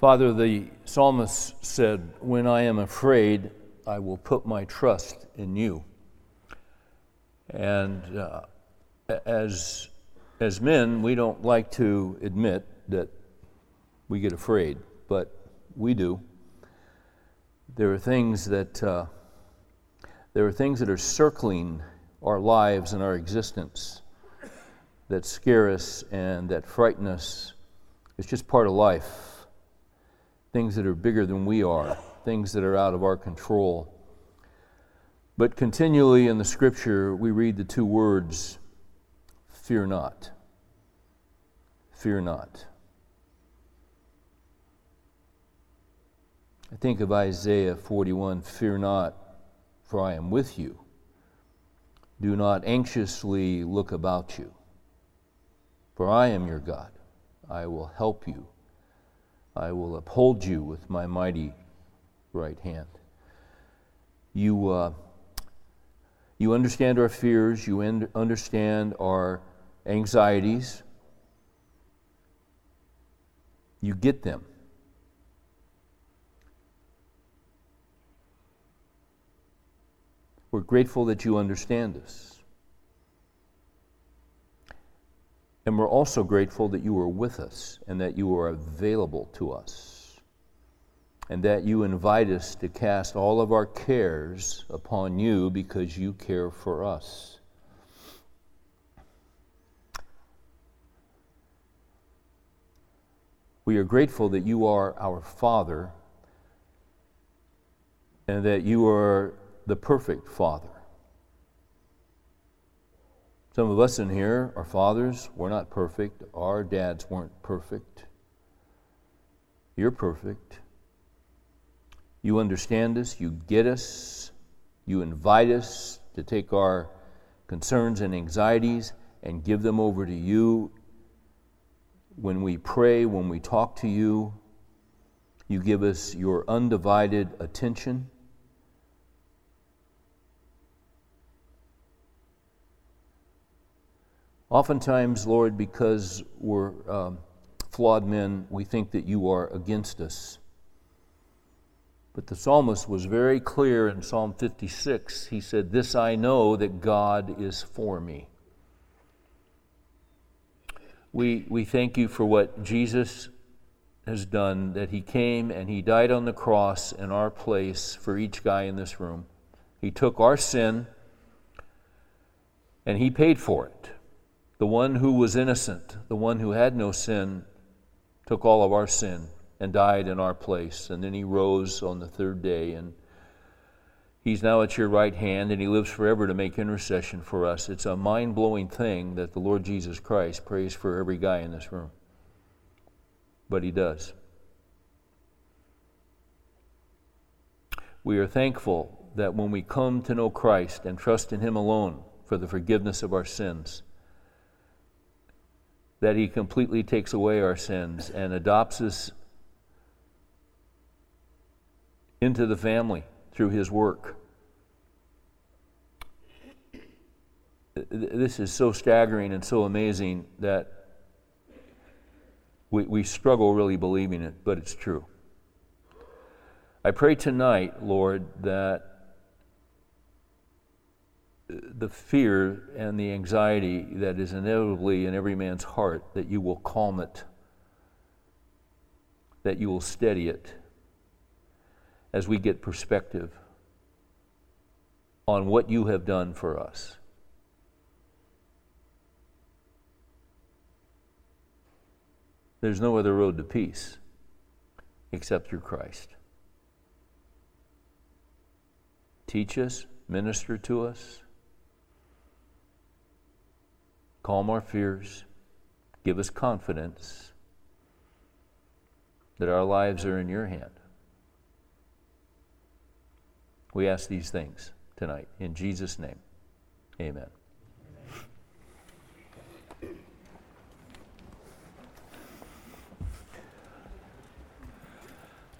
Father, the psalmist said, When I am afraid, I will put my trust in you. And uh, as, as men, we don't like to admit that we get afraid, but we do. There are things that uh, there are things that are circling our lives and our existence that scare us and that frighten us. It's just part of life. Things that are bigger than we are, things that are out of our control. But continually in the scripture, we read the two words fear not. Fear not. I think of Isaiah 41 Fear not, for I am with you. Do not anxiously look about you, for I am your God. I will help you. I will uphold you with my mighty right hand. You, uh, you understand our fears, you understand our anxieties. You get them. We're grateful that you understand us. And we're also grateful that you are with us and that you are available to us. And that you invite us to cast all of our cares upon you because you care for us. We are grateful that you are our Father and that you are the perfect Father. Some of us in here are fathers. We're not perfect. Our dads weren't perfect. You're perfect. You understand us. You get us. You invite us to take our concerns and anxieties and give them over to you. When we pray, when we talk to you, you give us your undivided attention. Oftentimes, Lord, because we're um, flawed men, we think that you are against us. But the psalmist was very clear in Psalm 56. He said, This I know that God is for me. We, we thank you for what Jesus has done, that he came and he died on the cross in our place for each guy in this room. He took our sin and he paid for it. The one who was innocent, the one who had no sin, took all of our sin and died in our place. And then he rose on the third day, and he's now at your right hand, and he lives forever to make intercession for us. It's a mind blowing thing that the Lord Jesus Christ prays for every guy in this room. But he does. We are thankful that when we come to know Christ and trust in him alone for the forgiveness of our sins, that He completely takes away our sins and adopts us into the family through His work. This is so staggering and so amazing that we, we struggle really believing it, but it's true. I pray tonight, Lord, that the fear and the anxiety that is inevitably in every man's heart, that you will calm it, that you will steady it as we get perspective on what you have done for us. There's no other road to peace except through Christ. Teach us, minister to us calm our fears, give us confidence that our lives are in your hand. We ask these things tonight. In Jesus' name, amen.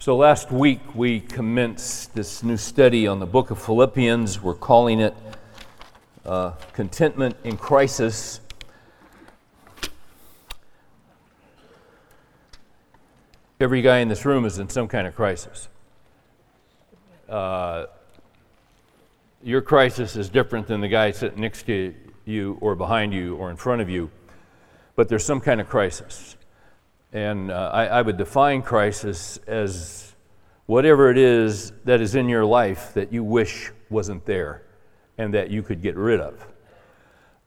So, last week we commenced this new study on the book of Philippians. We're calling it uh, Contentment in Crisis. Every guy in this room is in some kind of crisis. Uh, your crisis is different than the guy sitting next to you or behind you or in front of you, but there's some kind of crisis. And uh, I, I would define crisis as whatever it is that is in your life that you wish wasn't there and that you could get rid of.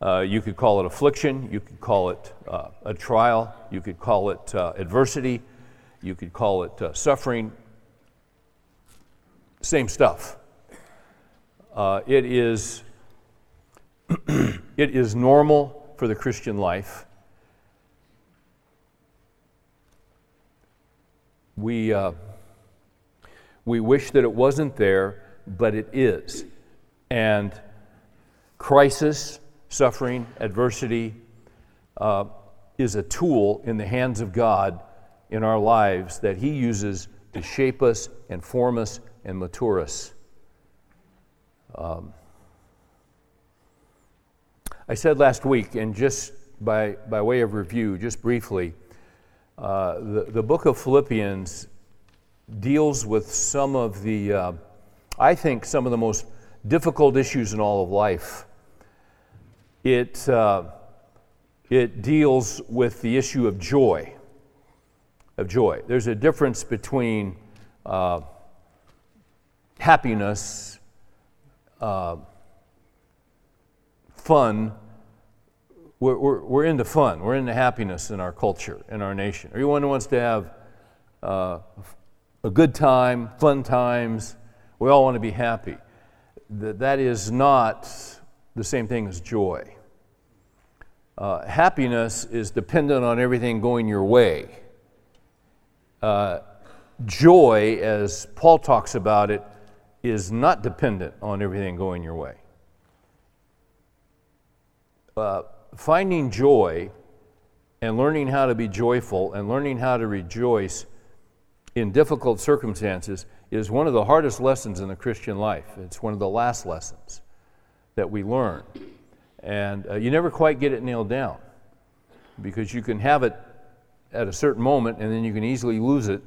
Uh, you could call it affliction, you could call it uh, a trial, you could call it uh, adversity, you could call it uh, suffering. Same stuff. Uh, it is it is normal for the Christian life. We, uh, we wish that it wasn't there, but it is. And crisis, suffering, adversity uh, is a tool in the hands of God in our lives that He uses to shape us and form us and mature us. Um, I said last week, and just by, by way of review, just briefly, uh, the, the book of Philippians deals with some of the, uh, I think, some of the most difficult issues in all of life. It, uh, it deals with the issue of joy. Of joy. There's a difference between uh, happiness, uh, fun. We're, we're, we're, into fun. We're into happiness in our culture, in our nation. Everyone wants to have uh, a good time, fun times. We all want to be happy. That, that is not the same thing as joy. Uh, happiness is dependent on everything going your way. Uh, joy, as Paul talks about it, is not dependent on everything going your way. Uh, finding joy and learning how to be joyful and learning how to rejoice in difficult circumstances is one of the hardest lessons in the Christian life. It's one of the last lessons that we learn. And uh, you never quite get it nailed down because you can have it at a certain moment and then you can easily lose it.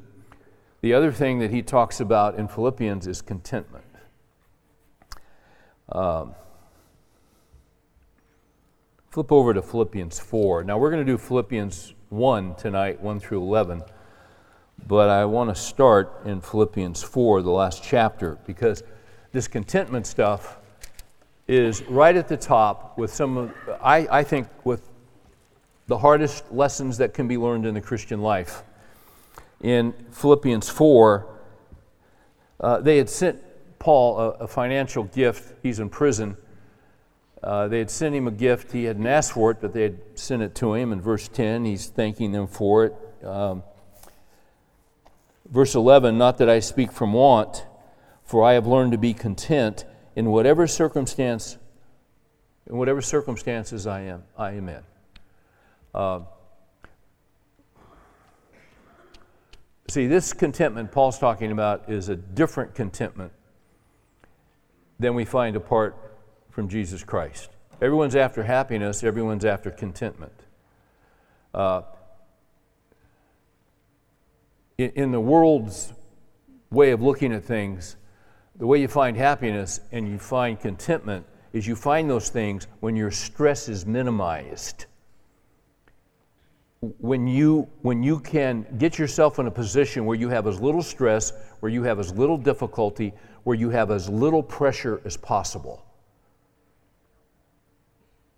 The other thing that he talks about in Philippians is contentment. Um, flip over to Philippians 4. Now we're going to do Philippians 1 tonight, 1 through 11. But I want to start in Philippians 4, the last chapter, because this contentment stuff is right at the top with some of, I, I think, with the hardest lessons that can be learned in the Christian life. In Philippians 4, uh, they had sent Paul a, a, financial gift. He's in prison. Uh, they had sent him a gift. He hadn't asked for it, but they had sent it to him. In verse 10, he's thanking them for it. Um, verse 11, not that I speak from want, for I have learned to be content in whatever circumstance, in whatever circumstances I am, I am in. Uh, see, this contentment Paul's talking about is a different contentment than we find apart from Jesus Christ. Everyone's after happiness, everyone's after contentment. Uh, in, in the world's way of looking at things, the way you find happiness and you find contentment is you find those things when your stress is minimized. When you, when you can get yourself in a position where you have as little stress, where you have as little difficulty, where you have as little pressure as possible.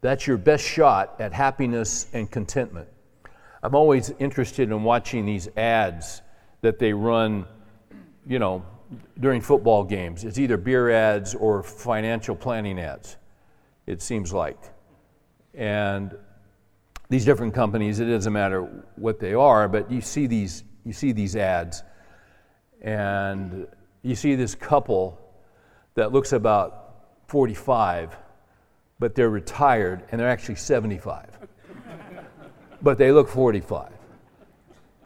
That's your best shot at happiness and contentment. I'm always interested in watching these ads that they run, you know, during football games. It's either beer ads or financial planning ads, it seems like. And these different companies, it doesn't matter what they are, but you see these, you see these ads, and you see this couple that looks about 45, but they're retired and they're actually 75. but they look 45.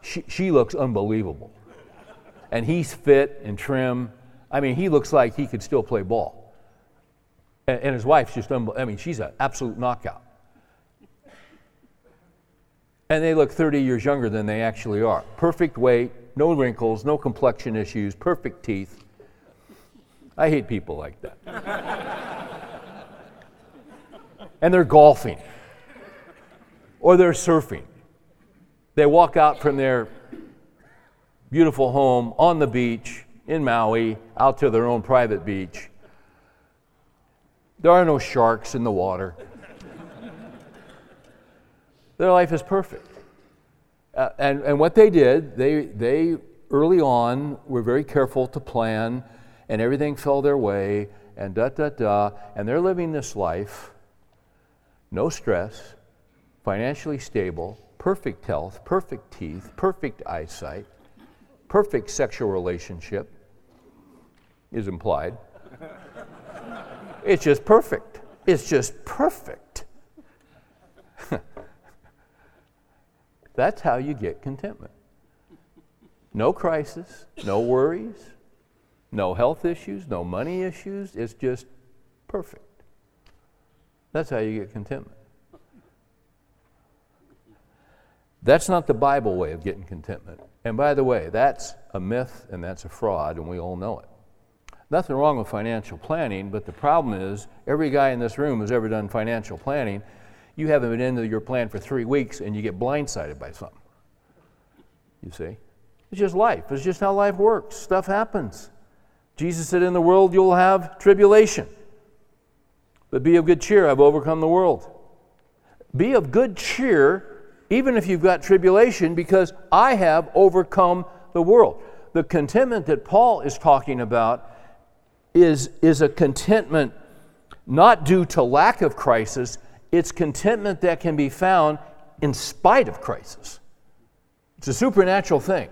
She, she looks unbelievable and he's fit and trim. I mean, he looks like he could still play ball. And, and his wife's just, unbelievable. I mean, she's an absolute knockout. And they look 30 years younger than they actually are. Perfect weight, no wrinkles, no complexion issues, perfect teeth. I hate people like that. and they're golfing or they're surfing. They walk out from their beautiful home on the beach in Maui out to their own private beach. There are no sharks in the water. Their life is perfect. Uh, and, and what they did, they, they early on were very careful to plan, and everything fell their way, and da da da. And they're living this life, no stress, financially stable, perfect health, perfect teeth, perfect eyesight, perfect sexual relationship is implied. it's just perfect. It's just perfect. That's how you get contentment. No crisis, no worries, no health issues, no money issues. It's just perfect. That's how you get contentment. That's not the Bible way of getting contentment. And by the way, that's a myth and that's a fraud, and we all know it. Nothing wrong with financial planning, but the problem is every guy in this room has ever done financial planning you haven't been into your plan for three weeks and you get blindsided by something. You see? It's just life. It's just how life works. Stuff happens. Jesus said, In the world you'll have tribulation. But be of good cheer, I've overcome the world. Be of good cheer, even if you've got tribulation, because I have overcome the world. The contentment that Paul is talking about is, is a contentment not due to lack of crisis, it's contentment that can be found in spite of crisis. It's a supernatural thing.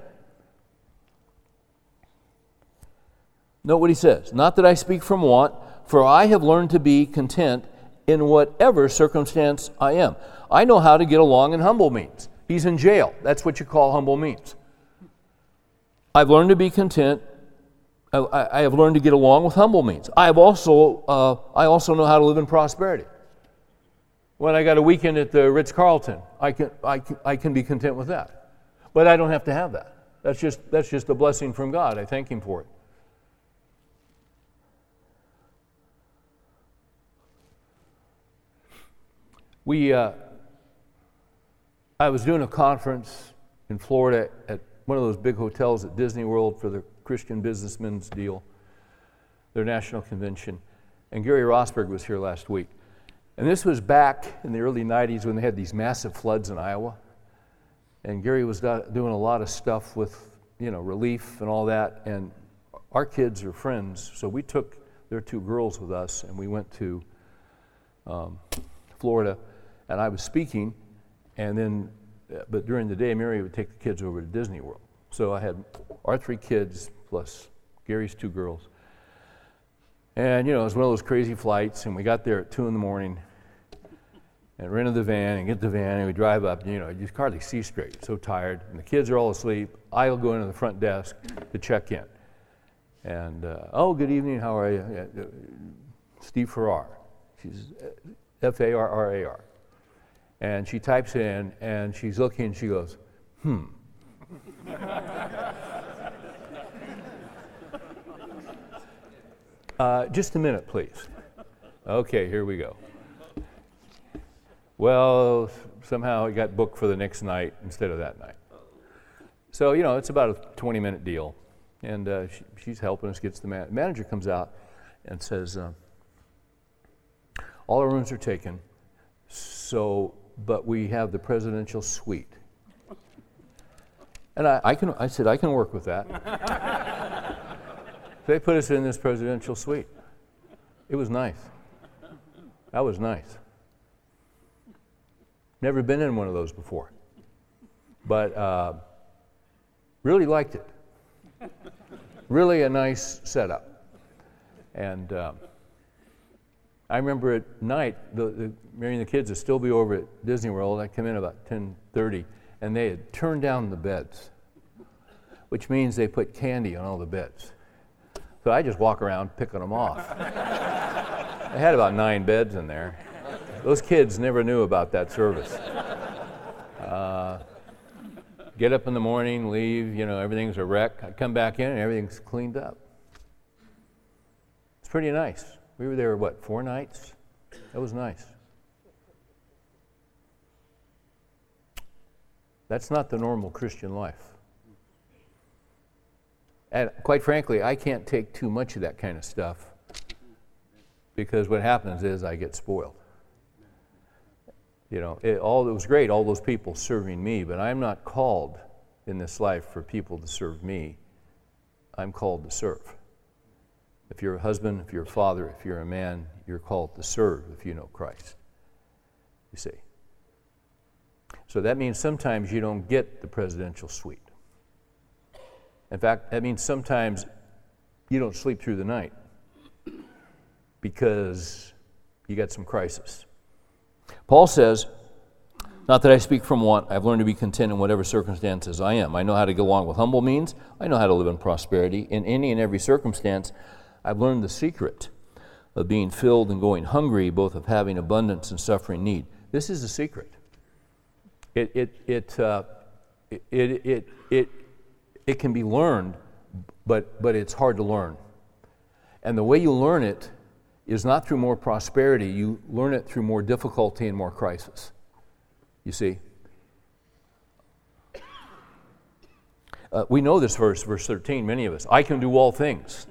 Note what he says Not that I speak from want, for I have learned to be content in whatever circumstance I am. I know how to get along in humble means. He's in jail. That's what you call humble means. I've learned to be content. I, I have learned to get along with humble means. I have also, uh, I also know how to live in prosperity when I got a weekend at the Ritz Carlton. I can, I, can, I can be content with that. But I don't have to have that. That's just, that's just a blessing from God. I thank Him for it. We, uh, I was doing a conference in Florida at one of those big hotels at Disney World for the Christian Businessmen's Deal, their national convention. And Gary Rosberg was here last week. And this was back in the early 90s when they had these massive floods in Iowa. And Gary was doing a lot of stuff with, you know, relief and all that. And our kids are friends, so we took their two girls with us and we went to um, Florida. And I was speaking, and then, but during the day, Mary would take the kids over to Disney World. So I had our three kids plus Gary's two girls. And, you know, it was one of those crazy flights, and we got there at 2 in the morning and rented the van and get the van, and we drive up, and, you know, you just hardly see straight, so tired. And the kids are all asleep. I'll go into the front desk to check in. And, uh, oh, good evening, how are you? Uh, Steve Farrar. She's uh, F A R R A R. And she types in, and she's looking, and she goes, hmm. Uh, just a minute, please. Okay, here we go. Well, somehow it got booked for the next night instead of that night. So, you know, it's about a 20 minute deal. And uh, she, she's helping us, gets the man- manager comes out and says, uh, All our rooms are taken, so, but we have the presidential suite. And I, I, can, I said, I can work with that. They put us in this presidential suite. It was nice. That was nice. Never been in one of those before. But uh, really liked it. really a nice setup. And uh, I remember at night, the, the, Mary and the kids would still be over at Disney World. I come in about 10:30, and they had turned down the beds, which means they put candy on all the beds. So I just walk around picking them off. I had about nine beds in there. Those kids never knew about that service. Uh, get up in the morning, leave, you know, everything's a wreck. I come back in and everything's cleaned up. It's pretty nice. We were there, what, four nights? That was nice. That's not the normal Christian life. And quite frankly, I can't take too much of that kind of stuff because what happens is I get spoiled. You know, it, all it was great, all those people serving me, but I'm not called in this life for people to serve me. I'm called to serve. If you're a husband, if you're a father, if you're a man, you're called to serve if you know Christ. You see. So that means sometimes you don't get the presidential suite. In fact, that means sometimes you don't sleep through the night because you got some crisis. Paul says, Not that I speak from want, I've learned to be content in whatever circumstances I am. I know how to get along with humble means, I know how to live in prosperity. In any and every circumstance, I've learned the secret of being filled and going hungry, both of having abundance and suffering need. This is the secret. It, it, it, uh, it, it, it, it, can be learned, but, but it's hard to learn. And the way you learn it is not through more prosperity, you learn it through more difficulty and more crisis. You see? Uh, we know this verse, verse 13, many of us. I can do all things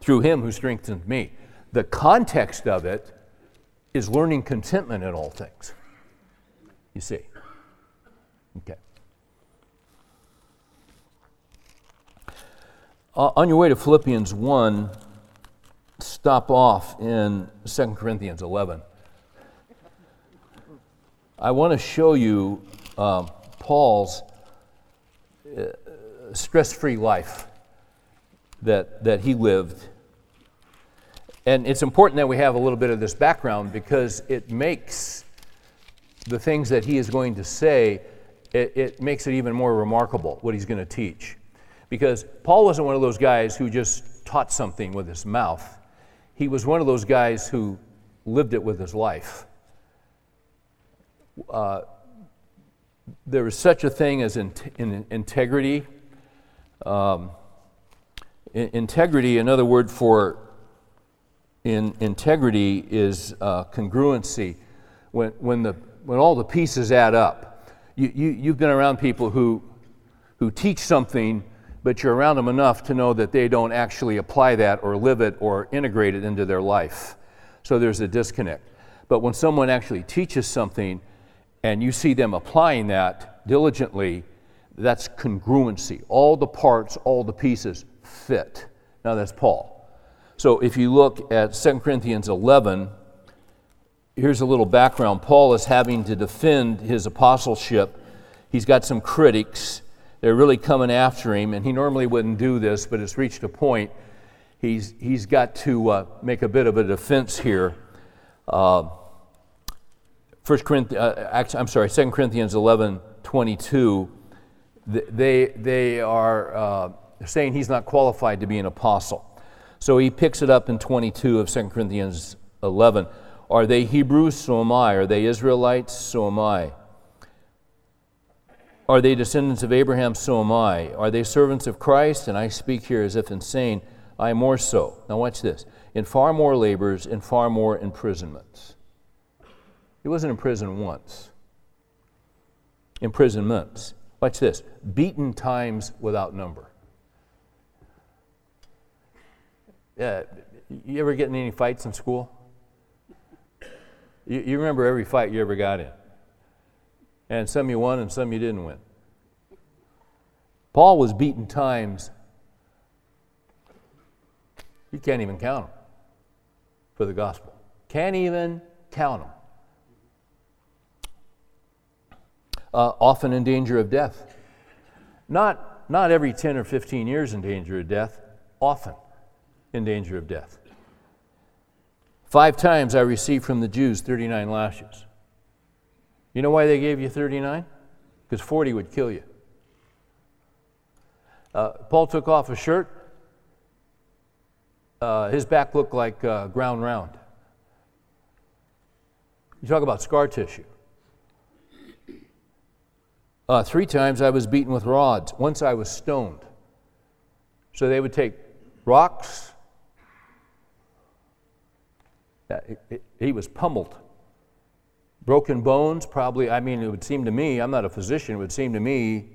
through him who strengthens me. The context of it is learning contentment in all things. You see? Okay. Uh, on your way to Philippians 1, stop off in 2 Corinthians 11. I want to show you um, Paul's uh, stress free life that, that he lived. And it's important that we have a little bit of this background because it makes the things that he is going to say, it, it makes it even more remarkable what he's going to teach. Because Paul wasn't one of those guys who just taught something with his mouth he was one of those guys who lived it with his life. Uh, there is such a thing as in, in integrity. Um, in, integrity, another word for in, integrity is uh, congruency. When, when, the, when all the pieces add up, you, you, you've been around people who, who teach something but you're around them enough to know that they don't actually apply that or live it or integrate it into their life. So there's a disconnect. But when someone actually teaches something and you see them applying that diligently, that's congruency. All the parts, all the pieces fit. Now that's Paul. So if you look at 2 Corinthians 11, here's a little background. Paul is having to defend his apostleship. He's got some critics they're really coming after him, and he normally wouldn't do this, but it's reached a point. He's, he's got to uh, make a bit of a defense here. Uh, First Corinthians, uh, I'm sorry, 2 Corinthians 11, 22, they, they are uh, saying he's not qualified to be an apostle. So he picks it up in 22 of 2 Corinthians 11. Are they Hebrews? So am I. Are they Israelites? So am I. Are they descendants of Abraham? So am I. Are they servants of Christ? And I speak here as if insane. I more so. Now, watch this. In far more labors, in far more imprisonments. He wasn't in prison once. Imprisonments. Watch this. Beaten times without number. Yeah, you ever get in any fights in school? You, you remember every fight you ever got in. And some you won and some you didn't win. Paul was beaten times. You can't even count them for the gospel. Can't even count them. Uh, often in danger of death. Not, not every 10 or 15 years in danger of death, often in danger of death. Five times I received from the Jews 39 lashes. You know why they gave you 39? Because 40 would kill you. Uh, Paul took off a shirt. Uh, his back looked like uh, ground round. You talk about scar tissue. Uh, three times I was beaten with rods. Once I was stoned. So they would take rocks. It, it, he was pummeled. Broken bones, probably. I mean, it would seem to me, I'm not a physician, it would seem to me,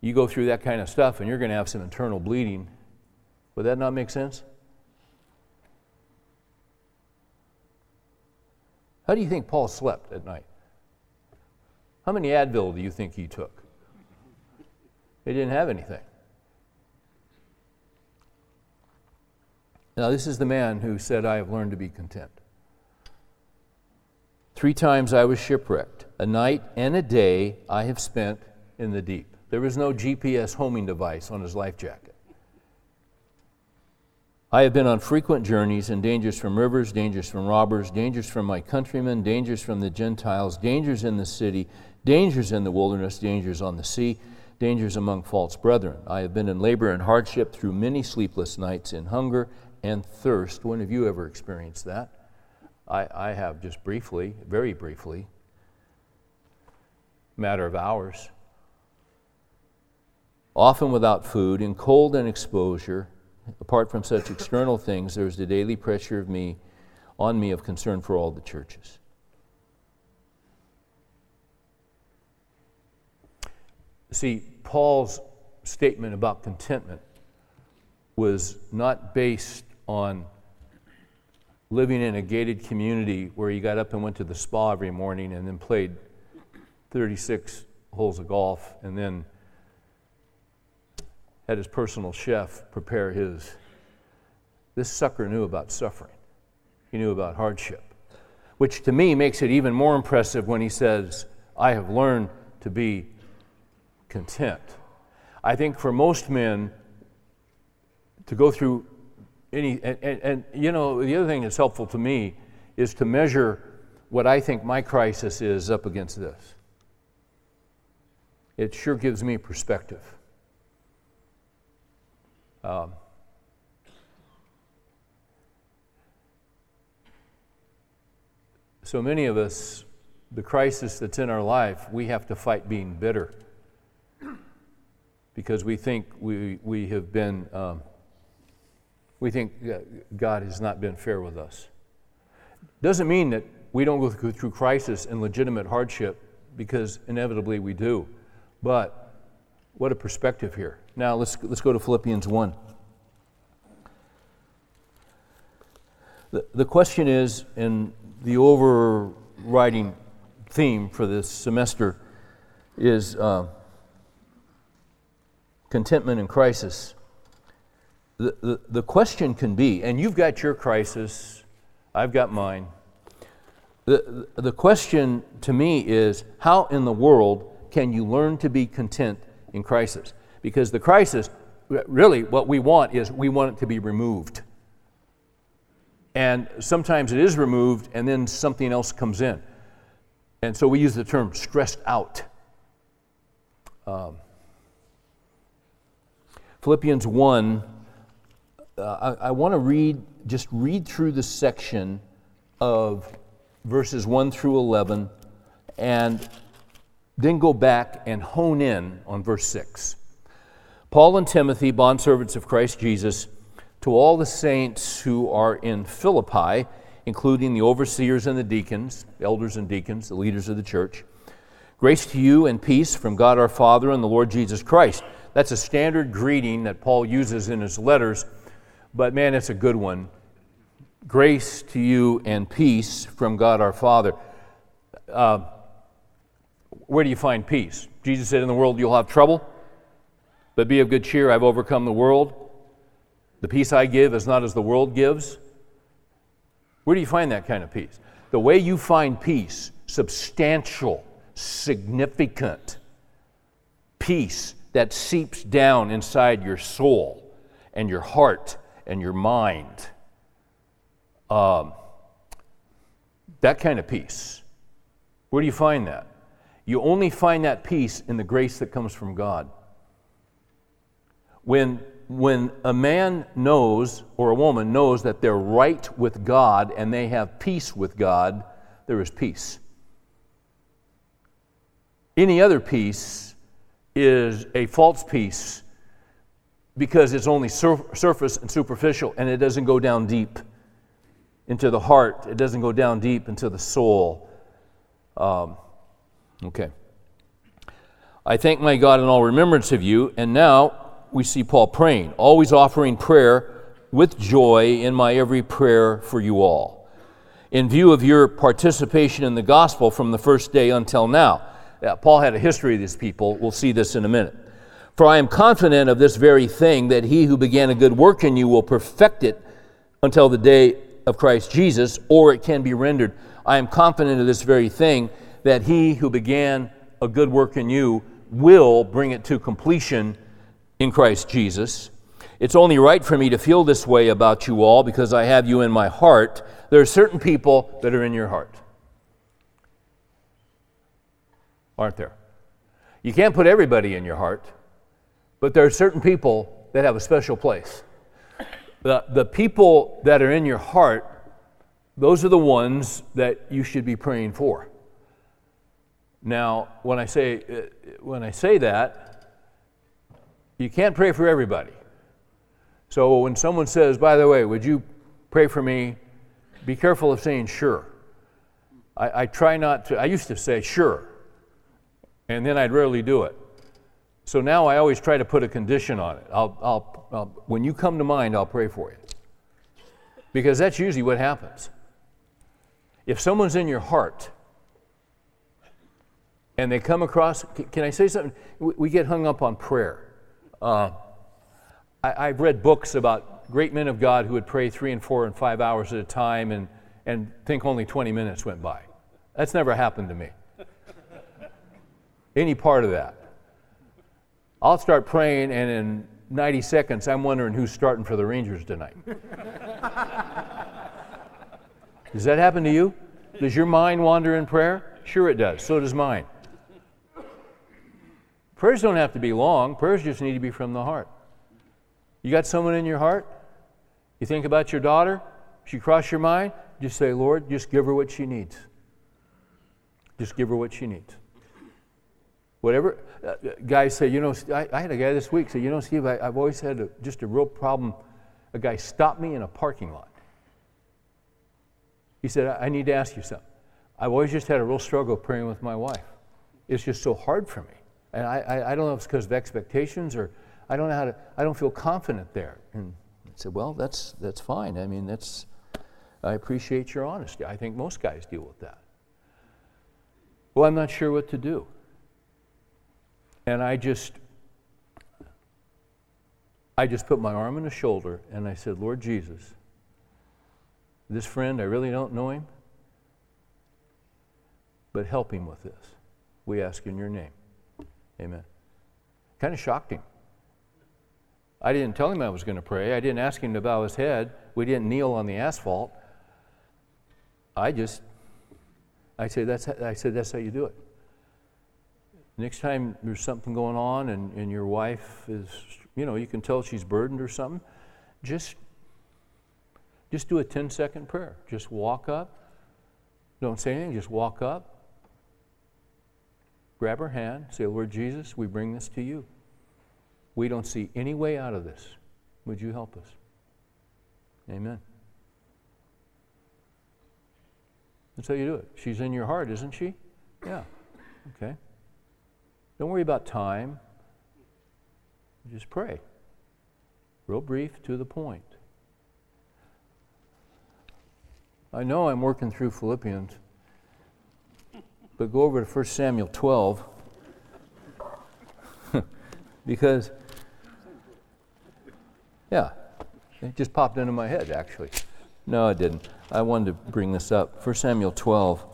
you go through that kind of stuff and you're going to have some internal bleeding. Would that not make sense? How do you think Paul slept at night? How many Advil do you think he took? He didn't have anything. Now, this is the man who said, I have learned to be content. Three times I was shipwrecked. A night and a day I have spent in the deep. There was no GPS homing device on his life jacket. I have been on frequent journeys and dangers from rivers, dangers from robbers, dangers from my countrymen, dangers from the Gentiles, dangers in the city, dangers in the wilderness, dangers on the sea, dangers among false brethren. I have been in labor and hardship through many sleepless nights, in hunger and thirst. When have you ever experienced that? I, I have just briefly, very briefly, matter of hours. Often without food, in cold and exposure. Apart from such external things, there is the daily pressure of me, on me, of concern for all the churches. See, Paul's statement about contentment was not based on living in a gated community where he got up and went to the spa every morning and then played 36 holes of golf and then had his personal chef prepare his. This sucker knew about suffering, he knew about hardship, which to me makes it even more impressive when he says, I have learned to be content. I think for most men, to go through any, and, and, and, you know, the other thing that's helpful to me is to measure what I think my crisis is up against this. It sure gives me perspective. Um, so many of us, the crisis that's in our life, we have to fight being bitter because we think we, we have been. Um, we think God has not been fair with us. Doesn't mean that we don't go through crisis and legitimate hardship, because inevitably we do. But what a perspective here. Now let's, let's go to Philippians 1. The, the question is, and the overriding theme for this semester is uh, contentment in crisis the, the, the question can be, and you've got your crisis, I've got mine. The, the question to me is how in the world can you learn to be content in crisis? Because the crisis, really, what we want is we want it to be removed. And sometimes it is removed, and then something else comes in. And so we use the term stressed out. Um, Philippians 1 uh, I, I want to read, just read through the section of verses 1 through 11 and then go back and hone in on verse 6. Paul and Timothy, bondservants of Christ Jesus, to all the saints who are in Philippi, including the overseers and the deacons, elders and deacons, the leaders of the church, grace to you and peace from God our Father and the Lord Jesus Christ. That's a standard greeting that Paul uses in his letters but man, it's a good one. Grace to you and peace from God our Father. Uh, where do you find peace? Jesus said, In the world you'll have trouble, but be of good cheer. I've overcome the world. The peace I give is not as the world gives. Where do you find that kind of peace? The way you find peace, substantial, significant peace that seeps down inside your soul and your heart and your mind. Um, that kind of peace. Where do you find that? You only find that peace in the grace that comes from God. When, when a man knows or a woman knows that they're right with God and they have peace with God, there is peace. Any other peace is a false peace because it's only sur- surface and superficial and it doesn't go down deep into the heart, it doesn't go down deep into the soul. Um, okay. I thank my God in all remembrance of you. And now we see Paul praying, always offering prayer with joy in my every prayer for you all. In view of your participation in the gospel from the first day until now. Yeah, Paul had a history of these people. We'll see this in a minute. For I am confident of this very thing, that he who began a good work in you will perfect it until the day of Christ Jesus, or it can be rendered, I am confident of this very thing, that he who began a good work in you will bring it to completion in Christ Jesus. It's only right for me to feel this way about you all because I have you in my heart. There are certain people that are in your heart. Aren't there? You can't put everybody in your heart, but there are certain people that have a special place. The, the people that are in your heart, those are the ones that you should be praying for. Now, when I say, uh, when I say that, you can't pray for everybody. So when someone says, by the way, would you pray for me? Be careful of saying sure. I, I try not to, I used to say sure, and then I'd rarely do it. So now I always try to put a condition on it. I'll, I'll, I'll, when you come to mind, I'll pray for you. Because that's usually what happens. If someone's in your heart, and they come across, can I say something? We get hung up on prayer. Uh, I, have read books about great men of God who would pray three and four and five hours at a time and, and think only 20 minutes went by. That's never happened to me. Any part of that. I'll start praying, and in 90 seconds, I'm wondering who's starting for the Rangers tonight. does that happen to you? Does your mind wander in prayer? Sure, it does. So does mine. Prayers don't have to be long, prayers just need to be from the heart. You got someone in your heart? You think about your daughter? She cross your mind? Just say, Lord, just give her what she needs. Just give her what she needs. Whatever. Uh, guys say, you know, I, I, had a guy this week say, you know, Steve, I, have always had a, just a real problem. A guy stopped me in a parking lot. He said, I, I need to ask you something. I've always just had a real struggle praying with my wife. It's just so hard for me. And I, I, I don't know if it's because of expectations or I don't know how to, I don't feel confident there. And I said, well, that's, that's fine. I mean, that's, I appreciate your honesty. I think most guys deal with that. Well, I'm not sure what to do. And I just, I just put my arm on his shoulder and I said, Lord Jesus, this friend, I really don't know him, but help him with this. We ask in your name. Amen. Kind of shocked him. I didn't tell him I was going to pray. I didn't ask him to bow his head. We didn't kneel on the asphalt. I just, I said, that's, I said, that's how you do it. Next time there's something going on and, and your wife is, you know, you can tell she's burdened or something, just, just do a 10 second prayer. Just walk up. Don't say anything, just walk up grab her hand, say, Lord Jesus, we bring this to you. We don't see any way out of this. Would you help us? Amen. That's how you do it. She's in your heart, isn't she? Yeah. Okay. Don't worry about time. Just pray. Real brief, to the point. I know I'm working through Philippians. But go over to 1 Samuel 12 because, yeah, it just popped into my head actually. No, it didn't. I wanted to bring this up. 1 Samuel 12.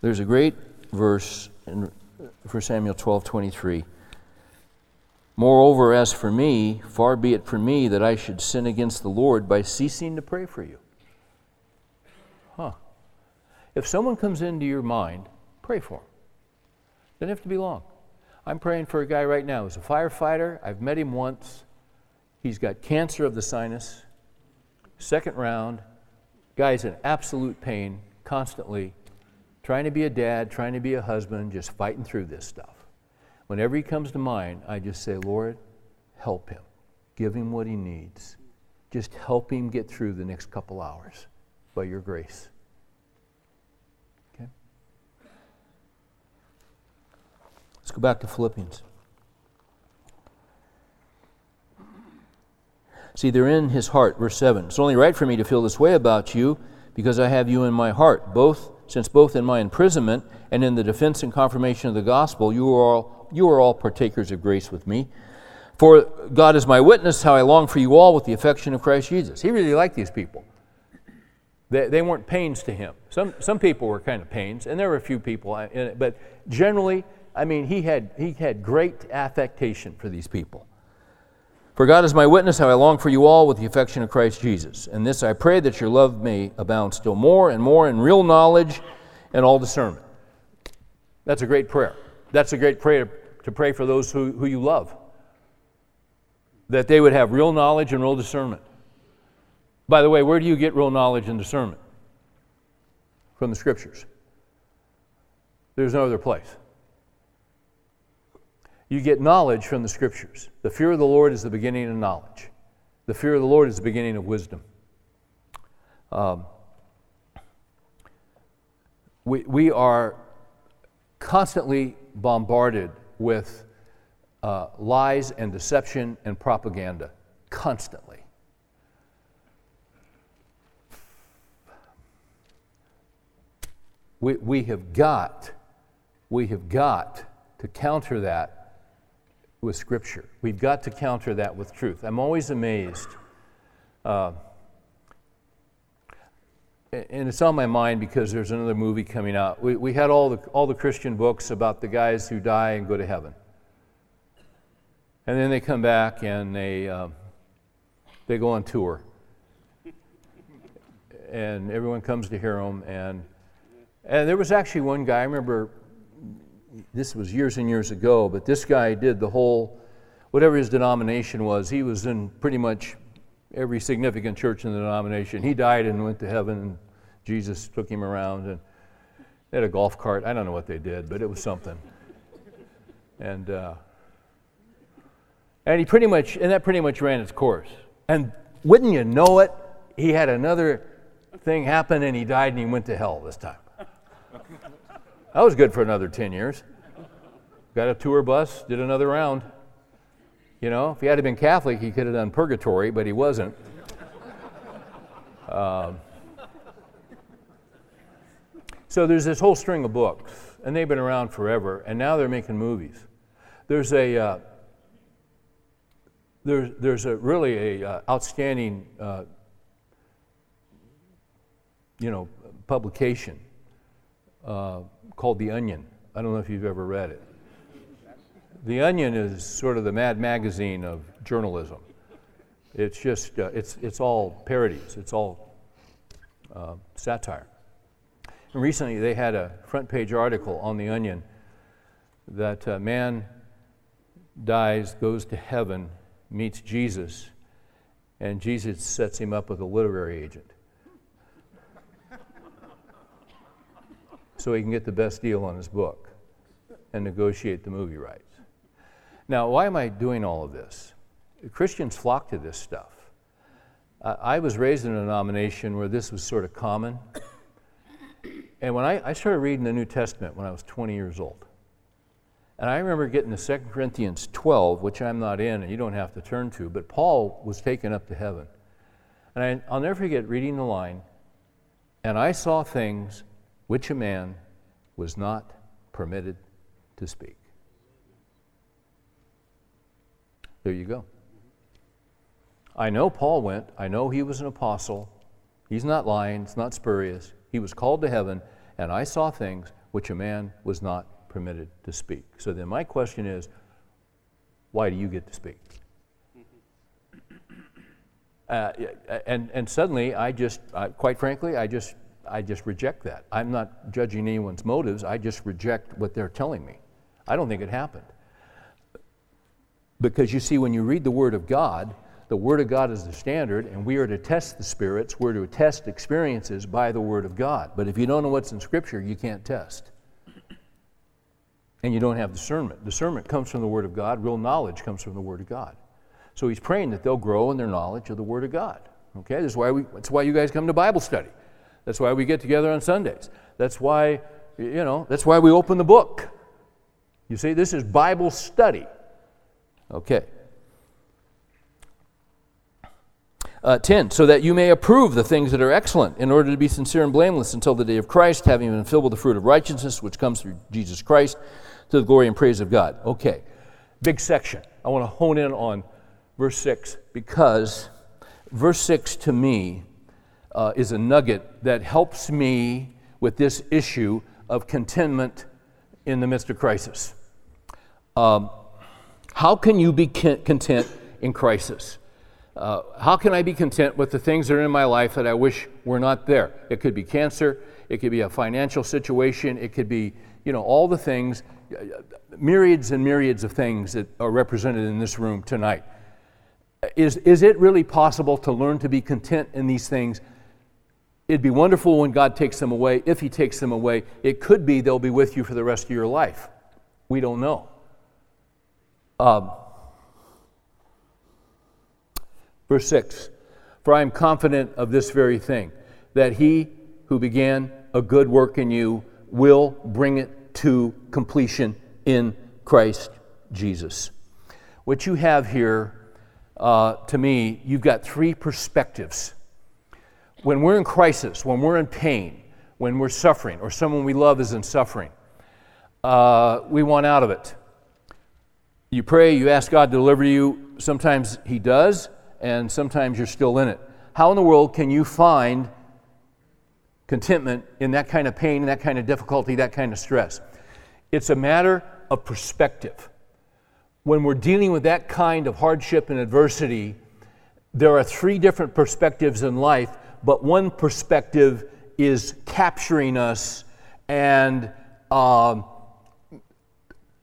There's a great verse in 1 Samuel 12 23. Moreover, as for me, far be it from me that I should sin against the Lord by ceasing to pray for you. Huh. If someone comes into your mind Pray for him. Doesn't have to be long. I'm praying for a guy right now who's a firefighter. I've met him once. He's got cancer of the sinus. Second round. Guy's in absolute pain constantly. Trying to be a dad, trying to be a husband, just fighting through this stuff. Whenever he comes to mind, I just say, Lord, help him. Give him what he needs. Just help him get through the next couple hours by your grace. Okay? Let's go back to Philippians. See, they're in his heart, verse 7. It's only right for me to feel this way about you because I have you in my heart, both since both in my imprisonment and in the defense and confirmation of the gospel, you are all, you are all partakers of grace with me. For God is my witness how I long for you all with the affection of Christ Jesus. He really liked these people. They, they weren't pains to him. Some, some people were kind of pains, and there were a few people, uh, in it, but generally, I mean, he had, he had great affectation for these people. For God is my witness how I long for you all with the affection of Christ Jesus. And this I pray that your love may abound still more and more in real knowledge and all discernment. That's a great prayer. That's a great prayer to pray for those who, who you love. That they would have real knowledge and real discernment. By the way, where do you get real knowledge and discernment? From the scriptures. There's no other place. You get knowledge from the scriptures. The fear of the Lord is the beginning of knowledge, the fear of the Lord is the beginning of wisdom. Um, we, we are constantly bombarded with uh, lies and deception and propaganda, constantly. We, we have got, we have got to counter that with Scripture. We've got to counter that with truth. I'm always amazed. Uh, and it's on my mind because there's another movie coming out. We, we had all the, all the Christian books about the guys who die and go to heaven. And then they come back and they, uh, they go on tour. And everyone comes to hear them. And, and there was actually one guy, I remember this was years and years ago, but this guy did the whole, whatever his denomination was, he was in pretty much every significant church in the denomination. He died and went to heaven, and Jesus took him around and they had a golf cart. I don't know what they did, but it was something. And uh, and he pretty much and that pretty much ran its course. And wouldn't you know it, he had another thing happen and he died and he went to hell this time. That was good for another 10 years. Got a tour bus, did another round. You know, if he had been Catholic, he could have done purgatory, but he wasn't. Um, so there's this whole string of books, and they've been around forever, and now they're making movies. There's a uh, there's there's a really a uh, outstanding uh, you know publication uh, called The Onion. I don't know if you've ever read it. The Onion is sort of the mad magazine of journalism. It's just, uh, it's, it's all parodies, it's all uh, satire. And recently they had a front page article on The Onion that a man dies, goes to heaven, meets Jesus, and Jesus sets him up with a literary agent. So he can get the best deal on his book and negotiate the movie rights. Now, why am I doing all of this? Christians flock to this stuff. I was raised in a denomination where this was sort of common. And when I, I, started reading the New Testament when I was 20 years old, and I remember getting to 2 Corinthians 12, which I'm not in and you don't have to turn to, but Paul was taken up to heaven. And I, I'll never forget reading the line, and I saw things which a man was not permitted to speak. There you go. I know Paul went. I know he was an apostle. He's not lying. It's not spurious. He was called to heaven, and I saw things which a man was not permitted to speak. So then my question is why do you get to speak? Uh, and, and suddenly, I just, uh, quite frankly, I just I just reject that. I'm not judging anyone's motives, I just reject what they're telling me. I don't think it happened. Because you see, when you read the Word of God, The Word of God is the standard, and we are to test the spirits, we're to test experiences by the Word of God. But if you don't know what's in Scripture, you can't test. And you don't have discernment. Discernment comes from the Word of God, real knowledge comes from the Word of God. So he's praying that they'll grow in their knowledge of the Word of God. Okay, that's why, we, that's why you guys come to Bible study. That's why we get together on Sundays. That's why, you know, that's why we open the book. You see, this is Bible study. Okay. Uh, 10, so that you may approve the things that are excellent, in order to be sincere and blameless until the day of Christ, having been filled with the fruit of righteousness, which comes through Jesus Christ, to the glory and praise of God. Okay, big section. I want to hone in on verse 6 because verse 6 to me uh, is a nugget that helps me with this issue of contentment in the midst of crisis. Um, how can you be content in crisis? Uh, how can I be content with the things that are in my life that I wish were not there? It could be cancer, it could be a financial situation, it could be, you know, all the things, myriads and myriads of things that are represented in this room tonight. Is, is it really possible to learn to be content in these things? It'd be wonderful when God takes them away. If He takes them away, it could be they'll be with you for the rest of your life. We don't know. Um, verse 6 For I am confident of this very thing, that he who began a good work in you will bring it to completion in Christ Jesus. What you have here, uh, to me, you've got three perspectives. When we're in crisis, when we're in pain, when we're suffering, or someone we love is in suffering, uh, we want out of it. You pray, you ask God to deliver you. Sometimes He does, and sometimes you're still in it. How in the world can you find contentment in that kind of pain, that kind of difficulty, that kind of stress? It's a matter of perspective. When we're dealing with that kind of hardship and adversity, there are three different perspectives in life, but one perspective is capturing us and um,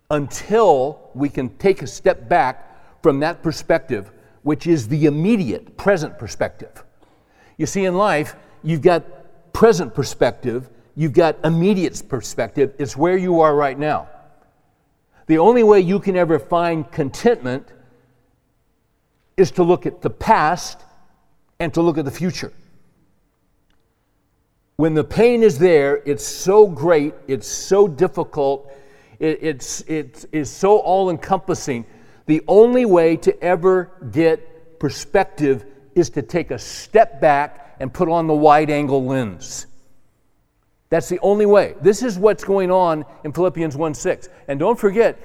until we can take a step back from that perspective, which is the immediate present perspective. You see, in life, you've got present perspective, you've got immediate perspective. It's where you are right now. The only way you can ever find contentment is to look at the past and to look at the future. When the pain is there, it's so great, it's so difficult, it, it's, it is so all encompassing. The only way to ever get perspective is to take a step back and put on the wide angle lens. That's the only way. This is what's going on in Philippians 1 6. And don't forget,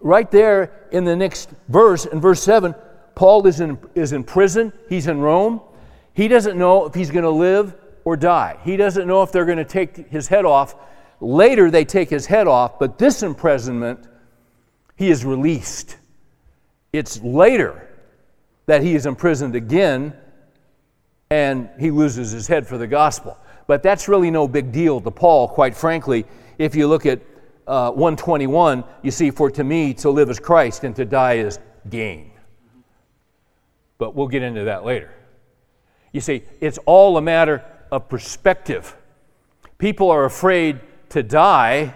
right there in the next verse, in verse 7, Paul is in, is in prison. He's in Rome. He doesn't know if he's going to live or die. He doesn't know if they're going to take his head off Later, they take his head off, but this imprisonment, he is released. It's later that he is imprisoned again and he loses his head for the gospel. But that's really no big deal to Paul, quite frankly. If you look at uh, 121, you see, For to me, to live is Christ and to die is gain. But we'll get into that later. You see, it's all a matter of perspective. People are afraid to die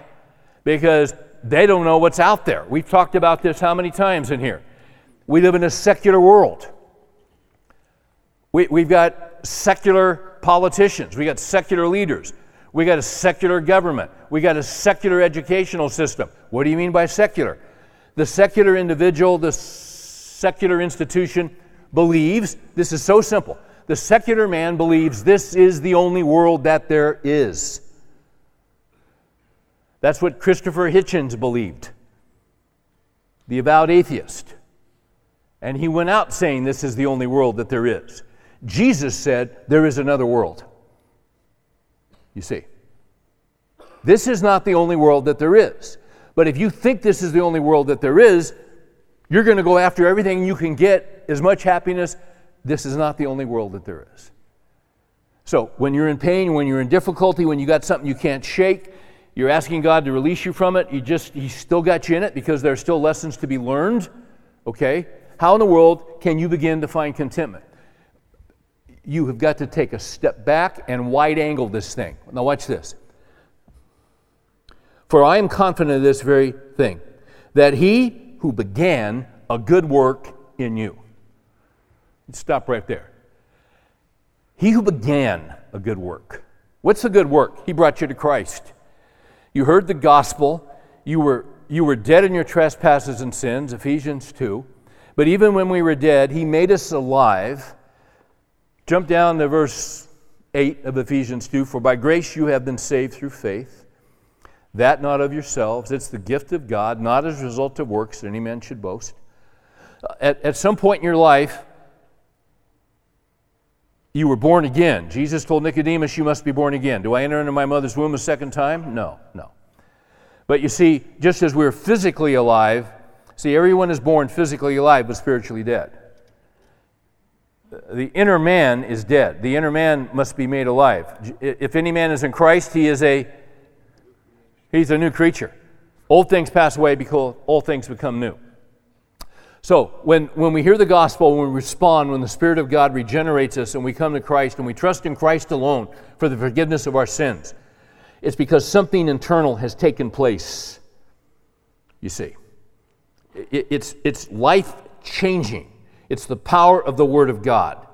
because they don't know what's out there. We've talked about this how many times in here? We live in a secular world. We, we've got secular politicians, we've got secular leaders, we got a secular government, we got a secular educational system. What do you mean by secular? The secular individual, the secular institution believes this is so simple. The secular man believes this is the only world that there is. That's what Christopher Hitchens believed, the avowed atheist. And he went out saying, This is the only world that there is. Jesus said, There is another world. You see, this is not the only world that there is. But if you think this is the only world that there is, you're going to go after everything you can get as much happiness. This is not the only world that there is. So, when you're in pain, when you're in difficulty, when you got something you can't shake, you're asking God to release you from it. You just He still got you in it because there are still lessons to be learned. Okay? How in the world can you begin to find contentment? You have got to take a step back and wide angle this thing. Now, watch this. For I am confident of this very thing, that he who began a good work in you. Stop right there. He who began a good work. What's the good work? He brought you to Christ. You heard the gospel. You were, you were dead in your trespasses and sins, Ephesians 2. But even when we were dead, He made us alive. Jump down to verse 8 of Ephesians 2 For by grace you have been saved through faith, that not of yourselves. It's the gift of God, not as a result of works that any man should boast. Uh, at, at some point in your life, you were born again. Jesus told Nicodemus, You must be born again. Do I enter into my mother's womb a second time? No, no. But you see, just as we're physically alive, see, everyone is born physically alive but spiritually dead. The inner man is dead. The inner man must be made alive. If any man is in Christ, he is a he's a new creature. Old things pass away because all things become new. So, when, when we hear the gospel, when we respond, when the Spirit of God regenerates us and we come to Christ and we trust in Christ alone for the forgiveness of our sins, it's because something internal has taken place. You see, it, it's, it's life changing, it's the power of the Word of God.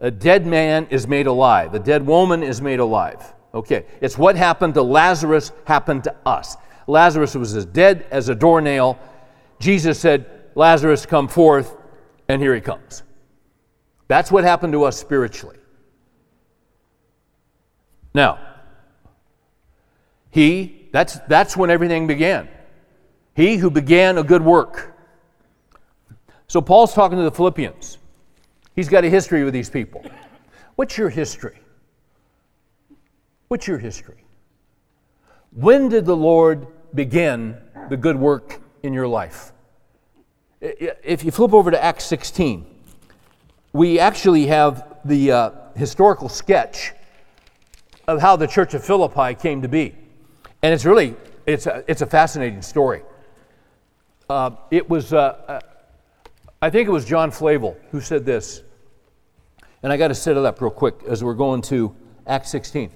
A dead man is made alive, a dead woman is made alive. Okay, it's what happened to Lazarus happened to us. Lazarus was as dead as a doornail. Jesus said, Lazarus, come forth, and here he comes. That's what happened to us spiritually. Now, he, that's, that's when everything began. He who began a good work. So Paul's talking to the Philippians. He's got a history with these people. What's your history? What's your history? When did the Lord begin the good work in your life? If you flip over to Acts 16, we actually have the uh, historical sketch of how the church of Philippi came to be. And it's really, it's a, it's a fascinating story. Uh, it was, uh, uh I think it was John Flavel who said this. And I got to set it up real quick as we're going to Acts 16.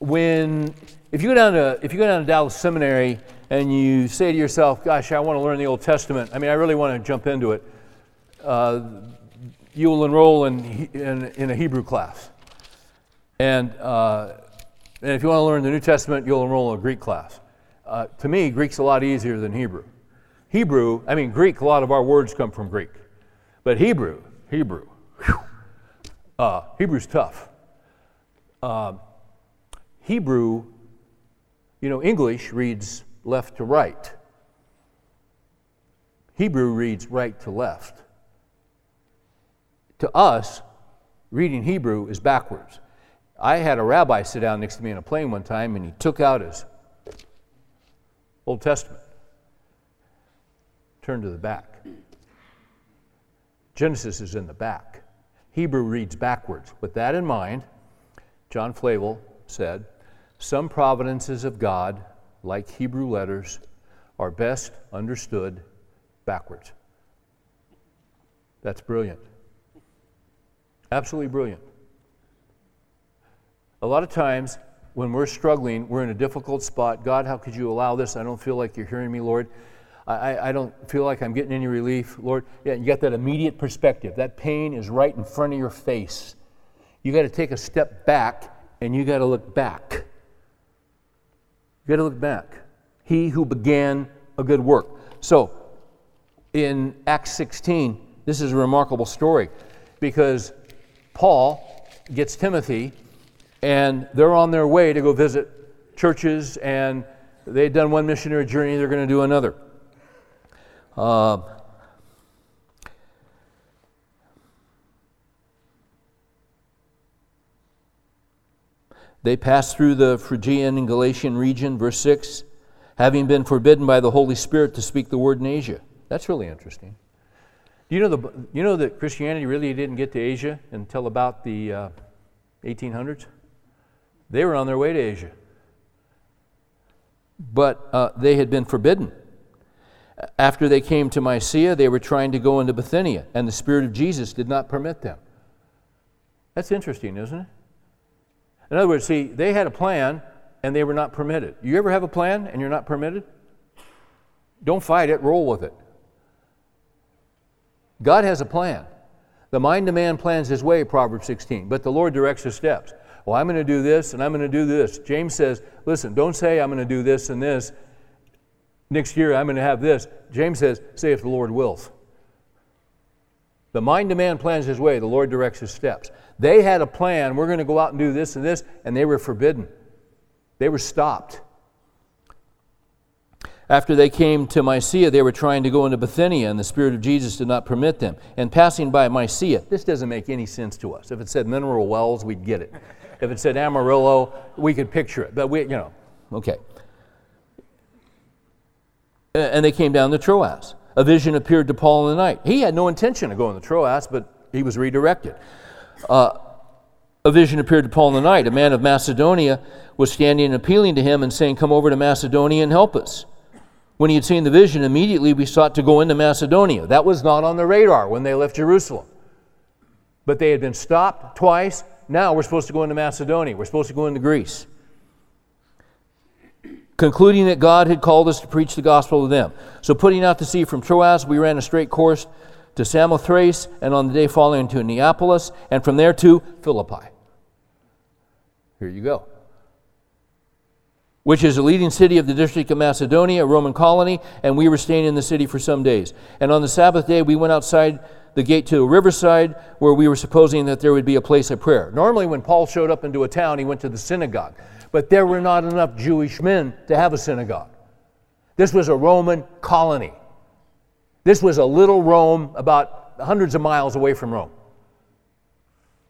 When, if you go down to, if you go down to Dallas Seminary and you say to yourself, Gosh, I want to learn the Old Testament, I mean, I really want to jump into it, uh, you'll enroll in, in, in, a Hebrew class. And, uh, and if you want to learn the New Testament, you'll enroll in a Greek class. Uh, to me, Greek's a lot easier than Hebrew. Hebrew, I mean, Greek, a lot of our words come from Greek. But Hebrew, Hebrew, uh, Hebrew's tough. Uh, Hebrew, you know, English reads left to right. Hebrew reads right to left. To us, reading Hebrew is backwards. I had a rabbi sit down next to me in a plane one time and he took out his Old Testament, turned to the back. Genesis is in the back. Hebrew reads backwards. With that in mind, John Flavel said, Some providences of God like Hebrew letters, are best understood backwards. That's brilliant. Absolutely brilliant. A lot of times when we're struggling, we're in a difficult spot. God, how could you allow this? I don't feel like you're hearing me, Lord. I, I don't feel like I'm getting any relief. Lord, yeah, you got that immediate perspective. That pain is right in front of your face. You got to take a step back and you got to look back. You got to look back. He who began a good work. So, in Acts 16, this is a remarkable story because Paul gets Timothy and they're on their way to go visit churches and they'd done one missionary journey, they're going to do another. Uh, They passed through the Phrygian and Galatian region, verse 6, having been forbidden by the Holy Spirit to speak the word in Asia. That's really interesting. Do you know, the, you know that Christianity really didn't get to Asia until about the uh, 1800s? They were on their way to Asia. But uh, they had been forbidden. After they came to Mysia, they were trying to go into Bithynia, and the Spirit of Jesus did not permit them. That's interesting, isn't it? In other words, see, they had a plan and they were not permitted. You ever have a plan and you're not permitted? Don't fight it, roll with it. God has a plan. The mind of man plans his way, Proverbs 16, but the Lord directs his steps. Well, I'm going to do this and I'm going to do this. James says, listen, don't say I'm going to do this and this. Next year I'm going to have this. James says, say if the Lord wills. The mind of man plans his way, the Lord directs his steps. They had a plan, we're going to go out and do this and this, and they were forbidden. They were stopped. After they came to Mysia, they were trying to go into Bithynia, and the Spirit of Jesus did not permit them. And passing by Mysia, this doesn't make any sense to us. If it said mineral wells, we'd get it. If it said Amarillo, we could picture it. But we, you know, okay. And they came down to Troas. A vision appeared to Paul in the night. He had no intention of going to Troas, but he was redirected. Uh, a vision appeared to Paul in the night. A man of Macedonia was standing and appealing to him and saying, Come over to Macedonia and help us. When he had seen the vision, immediately we sought to go into Macedonia. That was not on the radar when they left Jerusalem. But they had been stopped twice. Now we're supposed to go into Macedonia. We're supposed to go into Greece. Concluding that God had called us to preach the gospel to them. So, putting out to sea from Troas, we ran a straight course to Samothrace, and on the day following to Neapolis, and from there to Philippi. Here you go which is a leading city of the district of Macedonia, a Roman colony, and we were staying in the city for some days. And on the Sabbath day, we went outside the gate to a riverside where we were supposing that there would be a place of prayer. Normally, when Paul showed up into a town, he went to the synagogue, but there were not enough Jewish men to have a synagogue. This was a Roman colony. This was a little Rome about hundreds of miles away from Rome.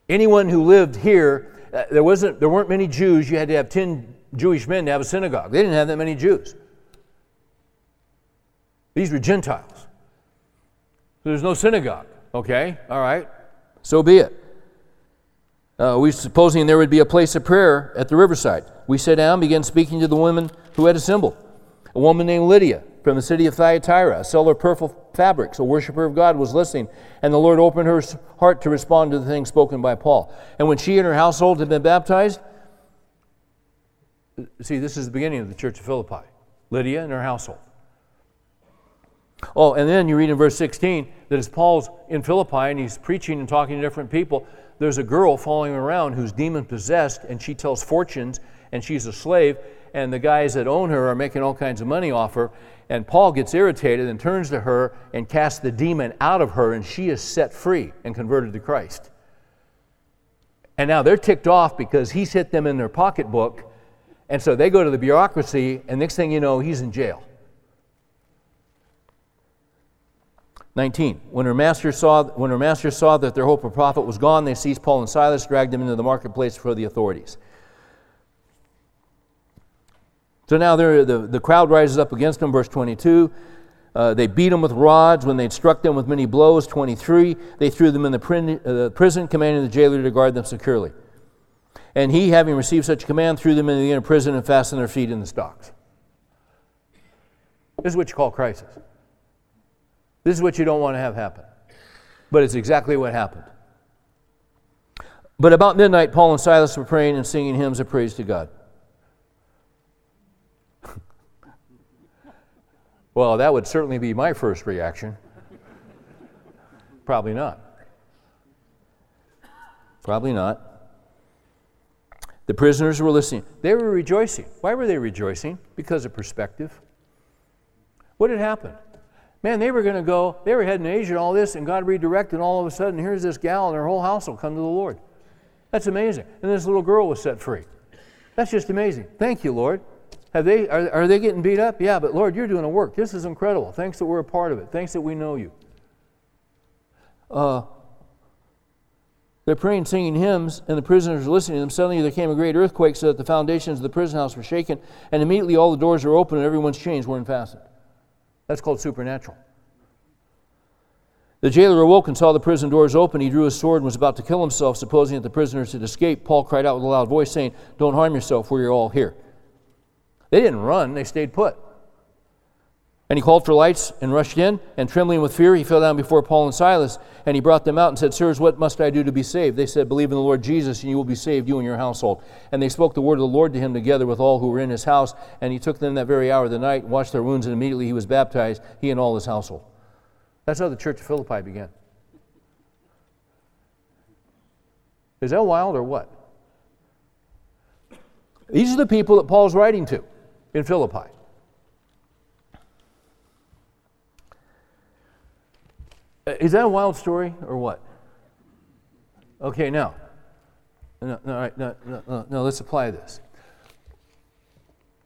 Anyone who lived here, uh, there, wasn't, there weren't many Jews. You had to have 10 Jewish men to have a synagogue. They didn't have that many Jews. These were Gentiles. So there's no synagogue. Okay, all right. So be it. Uh, we supposing there would be a place of prayer at the riverside. We sat down, began speaking to the women who had assembled. A woman named Lydia from the city of Thyatira, a seller of purple fabrics, a worshiper of God, was listening, and the Lord opened her heart to respond to the things spoken by Paul. And when she and her household had been baptized, See, this is the beginning of the church of Philippi Lydia and her household. Oh, and then you read in verse 16 that as Paul's in Philippi and he's preaching and talking to different people, there's a girl following around who's demon possessed and she tells fortunes and she's a slave, and the guys that own her are making all kinds of money off her. And Paul gets irritated and turns to her and casts the demon out of her, and she is set free and converted to Christ. And now they're ticked off because he's hit them in their pocketbook and so they go to the bureaucracy, and next thing you know, he's in jail. 19. When her master saw, when her master saw that their hope of profit was gone, they seized Paul and Silas, dragged them into the marketplace for the authorities. So now the, the crowd rises up against them, verse 22. Uh, they beat them with rods when they'd struck them with many blows, 23. They threw them in the uh, prison, commanding the jailer to guard them securely. And he, having received such a command, threw them into the inner prison and fastened their feet in the stocks. This is what you call crisis. This is what you don't want to have happen. But it's exactly what happened. But about midnight, Paul and Silas were praying and singing hymns of praise to God. well, that would certainly be my first reaction. Probably not. Probably not. The prisoners were listening. They were rejoicing. Why were they rejoicing? Because of perspective. What had happened? Man, they were going to go, they were heading to Asia and all this, and God redirected, all of a sudden, here's this gal and her whole house will come to the Lord. That's amazing. And this little girl was set free. That's just amazing. Thank you, Lord. Have they, are, are they getting beat up? Yeah, but Lord, you're doing a work. This is incredible. Thanks that we're a part of it. Thanks that we know you. Uh, they're praying, singing hymns, and the prisoners are listening to them. Suddenly there came a great earthquake so that the foundations of the prison house were shaken, and immediately all the doors were open and everyone's chains were unfastened. That's called supernatural. The jailer awoke and saw the prison doors open. He drew his sword and was about to kill himself, supposing that the prisoners had escaped. Paul cried out with a loud voice, saying, Don't harm yourself, you're all here. They didn't run, they stayed put. And he called for lights and rushed in, and trembling with fear, he fell down before Paul and Silas. And he brought them out and said, Sirs, what must I do to be saved? They said, Believe in the Lord Jesus, and you will be saved, you and your household. And they spoke the word of the Lord to him together with all who were in his house. And he took them that very hour of the night, washed their wounds, and immediately he was baptized, he and all his household. That's how the church of Philippi began. Is that wild or what? These are the people that Paul's writing to in Philippi. Is that a wild story or what? Okay, now, no, no, no, no, no, let's apply this.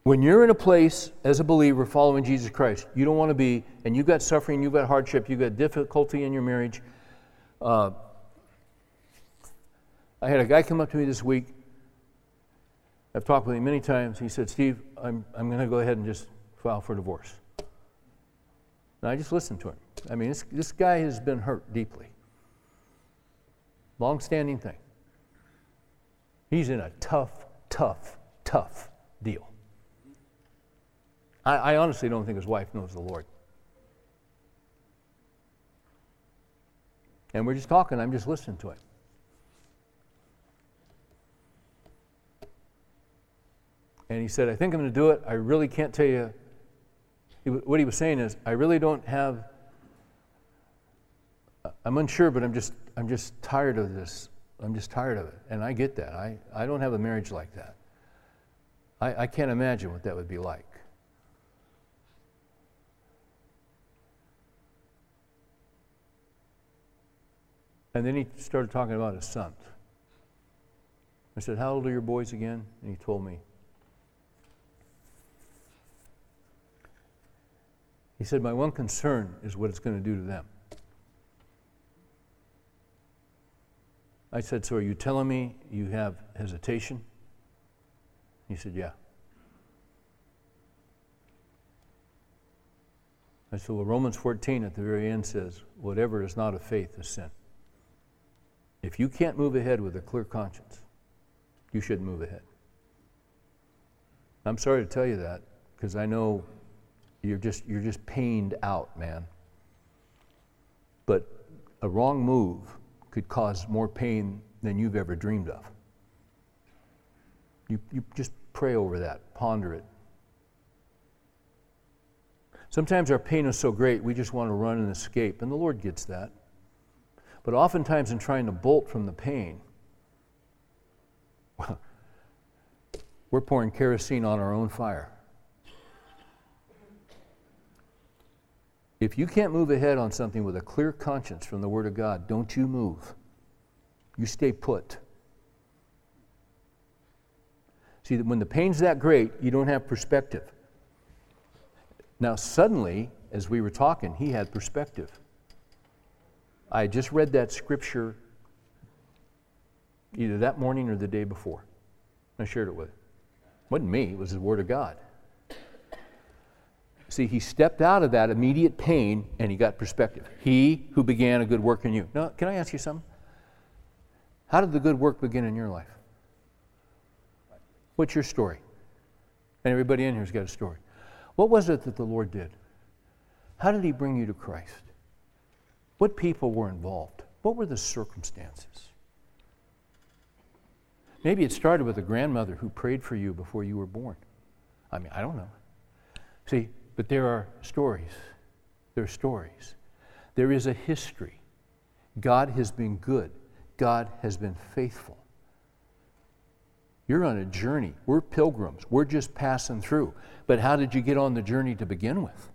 When you're in a place as a believer following Jesus Christ, you don't want to be, and you've got suffering, you've got hardship, you've got difficulty in your marriage. Uh, I had a guy come up to me this week. I've talked with him many times. He said, Steve, I'm, I'm going to go ahead and just file for divorce. And I just listened to him. I mean, this, guy has been hurt deeply. Long standing thing. He's in a tough, tough, tough deal. I, I honestly don't think his wife knows the Lord. And we're just talking, I'm just listening to him. And he said, I think I'm going to do it. I really can't tell you. What he was saying is, I really don't have I'm unsure, but I'm just, I'm just tired of this. I'm just tired of it. And I get that. I, I don't have a marriage like that. I, I can't imagine what that would be like. And then he started talking about his sons. I said, How old are your boys again? And he told me. He said, My one concern is what it's going to do to them. I said, So are you telling me you have hesitation? He said, Yeah. I said, Well, Romans 14 at the very end says, Whatever is not of faith is sin. If you can't move ahead with a clear conscience, you shouldn't move ahead. I'm sorry to tell you that because I know you're just, you're just pained out, man. But a wrong move could cause more pain than you've ever dreamed of. You, you just pray over that, ponder it. Sometimes our pain is so great we just want to run and escape, and the Lord gets that. But oftentimes, in trying to bolt from the pain, we're pouring kerosene on our own fire. If you can't move ahead on something with a clear conscience from the Word of God, don't you move. You stay put. See, when the pain's that great, you don't have perspective. Now, suddenly, as we were talking, he had perspective. I just read that scripture either that morning or the day before. I shared it with him. It wasn't me, it was the Word of God. See, he stepped out of that immediate pain and he got perspective. He who began a good work in you. Now, can I ask you something? How did the good work begin in your life? What's your story? And everybody in here's got a story. What was it that the Lord did? How did he bring you to Christ? What people were involved? What were the circumstances? Maybe it started with a grandmother who prayed for you before you were born. I mean, I don't know. See, but there are stories. There are stories. There is a history. God has been good. God has been faithful. You're on a journey. We're pilgrims. We're just passing through. But how did you get on the journey to begin with?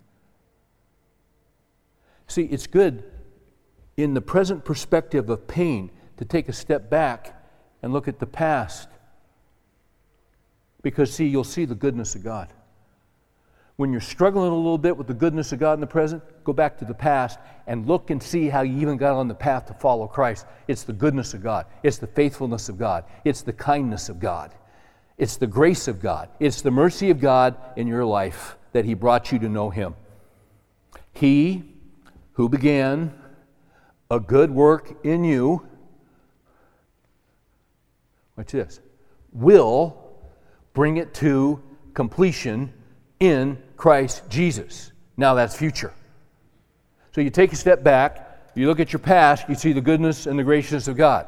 See, it's good in the present perspective of pain to take a step back and look at the past. Because, see, you'll see the goodness of God. When you're struggling a little bit with the goodness of God in the present, go back to the past and look and see how you even got on the path to follow Christ. It's the goodness of God, it's the faithfulness of God, it's the kindness of God, it's the grace of God, it's the mercy of God in your life that He brought you to know Him. He who began a good work in you, watch this, will bring it to completion in Christ Jesus. Now that's future. So you take a step back, you look at your past, you see the goodness and the graciousness of God.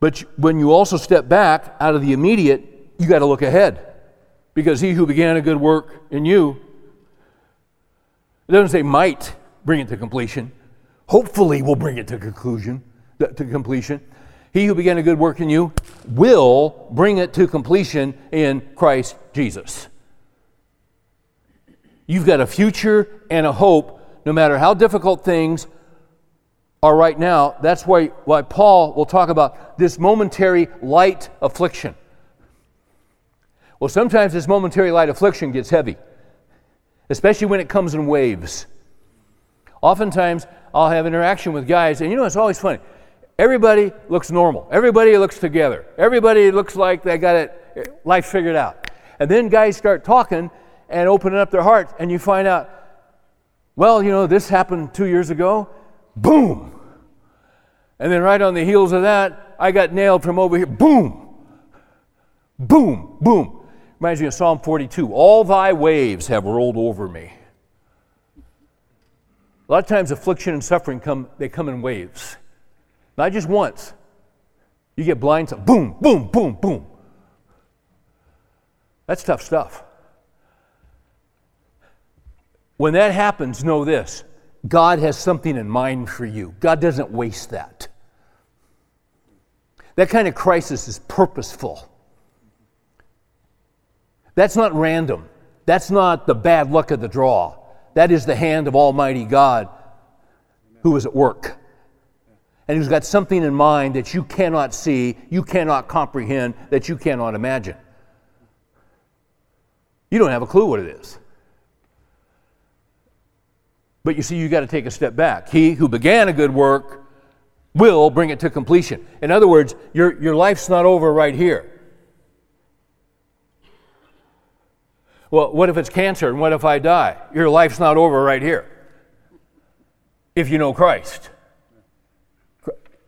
But when you also step back out of the immediate, you got to look ahead. Because he who began a good work in you, it doesn't say might bring it to completion, hopefully will bring it to conclusion, to completion. He who began a good work in you will bring it to completion in Christ Jesus. You've got a future and a hope, no matter how difficult things are right now. That's why, why Paul will talk about this momentary light affliction. Well, sometimes this momentary light affliction gets heavy, especially when it comes in waves. Oftentimes, I'll have interaction with guys, and you know, it's always funny. Everybody looks normal. Everybody looks together. Everybody looks like they got it, life figured out. And then guys start talking and opening up their hearts, and you find out, well, you know, this happened two years ago. Boom. And then right on the heels of that, I got nailed from over here. Boom. Boom. Boom. Reminds me of Psalm 42. All thy waves have rolled over me. A lot of times affliction and suffering come, they come in waves. Not just once. You get blind, boom, boom, boom, boom. That's tough stuff. When that happens, know this God has something in mind for you. God doesn't waste that. That kind of crisis is purposeful. That's not random. That's not the bad luck of the draw. That is the hand of Almighty God who is at work. And who's got something in mind that you cannot see, you cannot comprehend, that you cannot imagine. You don't have a clue what it is. But you see, you got to take a step back. He who began a good work will bring it to completion. In other words, your, your life's not over right here. Well, what if it's cancer and what if I die? Your life's not over right here. If you know Christ.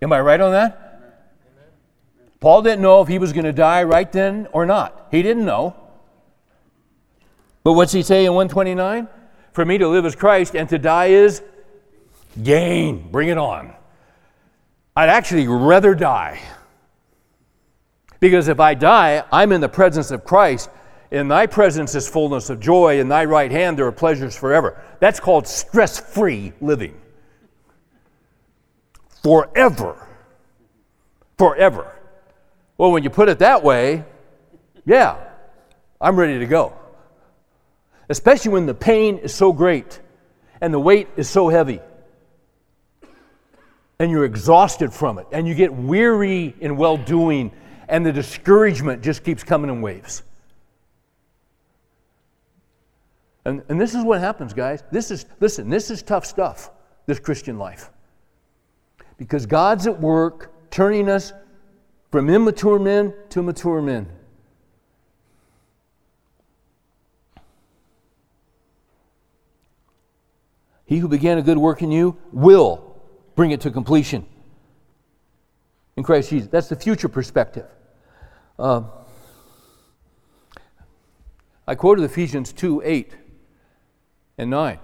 Am I right on that? Paul didn't know if he was going to die right then or not. He didn't know. But what's he say in 129? For me to live is Christ and to die is gain. Bring it on. I'd actually rather die. Because if I die, I'm in the presence of Christ. In thy presence is fullness of joy. In thy right hand there are pleasures forever. That's called stress free living. Forever. Forever. Well, when you put it that way, yeah, I'm ready to go especially when the pain is so great and the weight is so heavy and you're exhausted from it and you get weary in well doing and the discouragement just keeps coming in waves. And, and this is what happens, guys. This is, listen, this is tough stuff, this Christian life. Because God's at work turning us from immature men to mature men. He who began a good work in you will bring it to completion in Christ Jesus. That's the future perspective. Uh, I quoted Ephesians 2 8 and 9,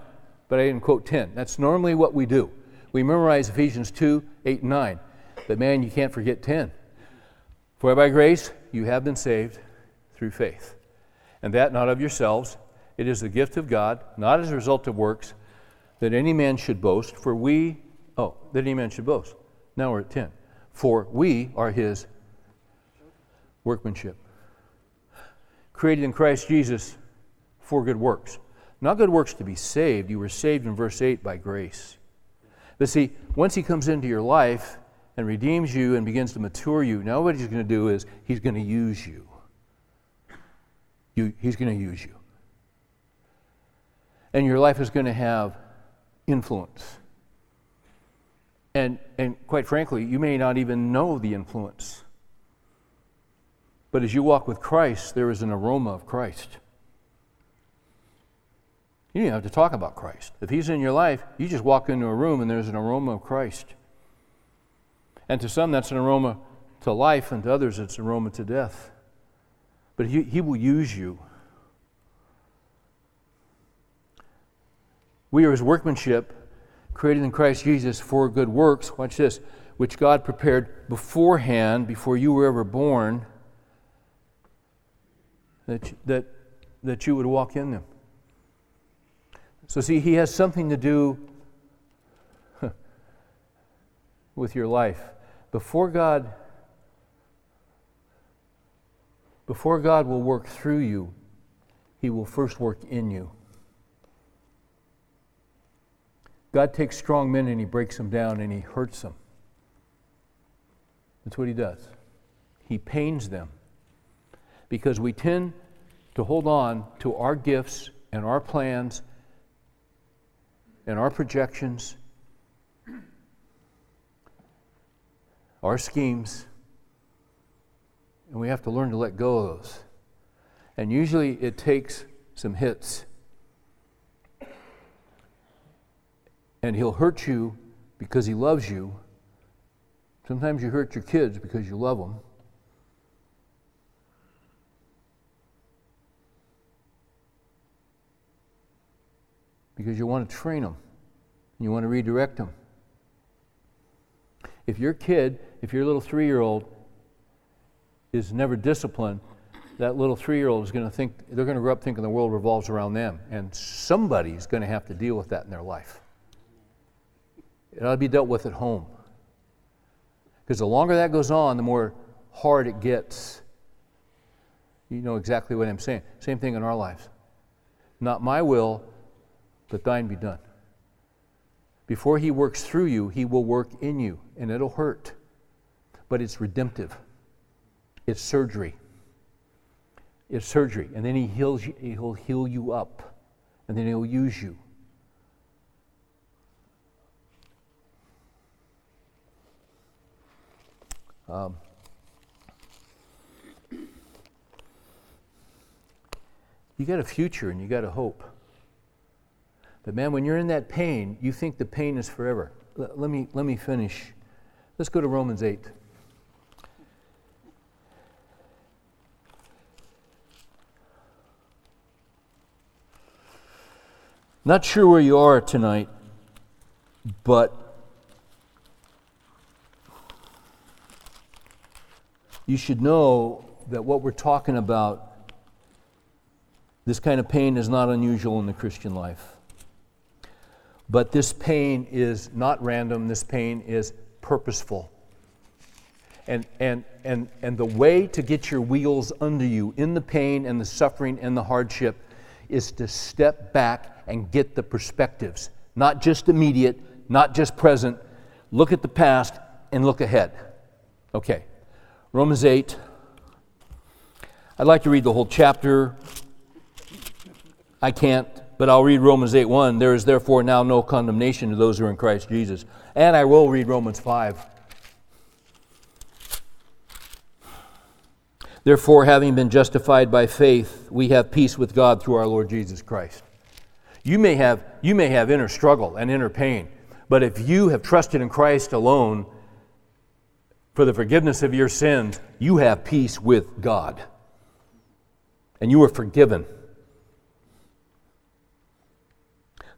but I didn't quote 10. That's normally what we do. We memorize Ephesians 2 8 and 9. But man, you can't forget 10. For by grace you have been saved through faith. And that not of yourselves, it is the gift of God, not as a result of works that any man should boast, for we, oh, that any man should boast. Now we're at 10. For we are his workmanship, created in Christ Jesus for good works. Not good works to be saved. You were saved in verse 8 by grace. But see, once he comes into your life and redeems you and begins to mature you, now what he's going to do is he's going to use you. you he's going to use you. And your life is going to have influence. And, and quite frankly, you may not even know the influence. But as you walk with Christ, there is an aroma of Christ. You don't have to talk about Christ. If He's in your life, you just walk into a room and there's an aroma of Christ. And to some, that's an aroma to life, and to others, it's an aroma to death. But He, he will use you We are his workmanship, created in Christ Jesus for good works. Watch this, which God prepared beforehand, before you were ever born, that, that, that you would walk in them. So, see, he has something to do with your life. Before God before God will work through you, he will first work in you. God takes strong men and he breaks them down and he hurts them. That's what he does. He pains them because we tend to hold on to our gifts and our plans and our projections, our schemes, and we have to learn to let go of those. And usually it takes some hits. And he'll hurt you because he loves you. Sometimes you hurt your kids because you love them. Because you want to train them, you want to redirect them. If your kid, if your little three year old is never disciplined, that little three year old is going to think, they're going to grow up thinking the world revolves around them. And somebody's going to have to deal with that in their life. It ought to be dealt with at home. Because the longer that goes on, the more hard it gets. You know exactly what I'm saying. Same thing in our lives. Not my will, but thine be done. Before he works through you, he will work in you, and it'll hurt, but it's redemptive. It's surgery. It's surgery. And then he heals you, he'll heal you up. And then he'll use you. Um, you got a future and you got a hope. But man, when you're in that pain, you think the pain is forever. L- let, me, let me finish. Let's go to Romans 8. Not sure where you are tonight, but you should know that what we're talking about, this kind of pain is not unusual in the Christian life. But this pain is not random, this pain is purposeful. And, and, and, and the way to get your wheels under you in the pain and the suffering and the hardship is to step back and get the perspectives, not just immediate, not just present. Look at the past and look ahead. Okay, Romans 8. I'd like to read the whole chapter. I can't, but I'll read Romans 8 1. There is therefore now no condemnation to those who are in Christ Jesus. And I will read Romans 5. Therefore, having been justified by faith, we have peace with God through our Lord Jesus Christ. You may have, you may have inner struggle and inner pain, but if you have trusted in Christ alone for the forgiveness of your sins, you have peace with God. And you are forgiven.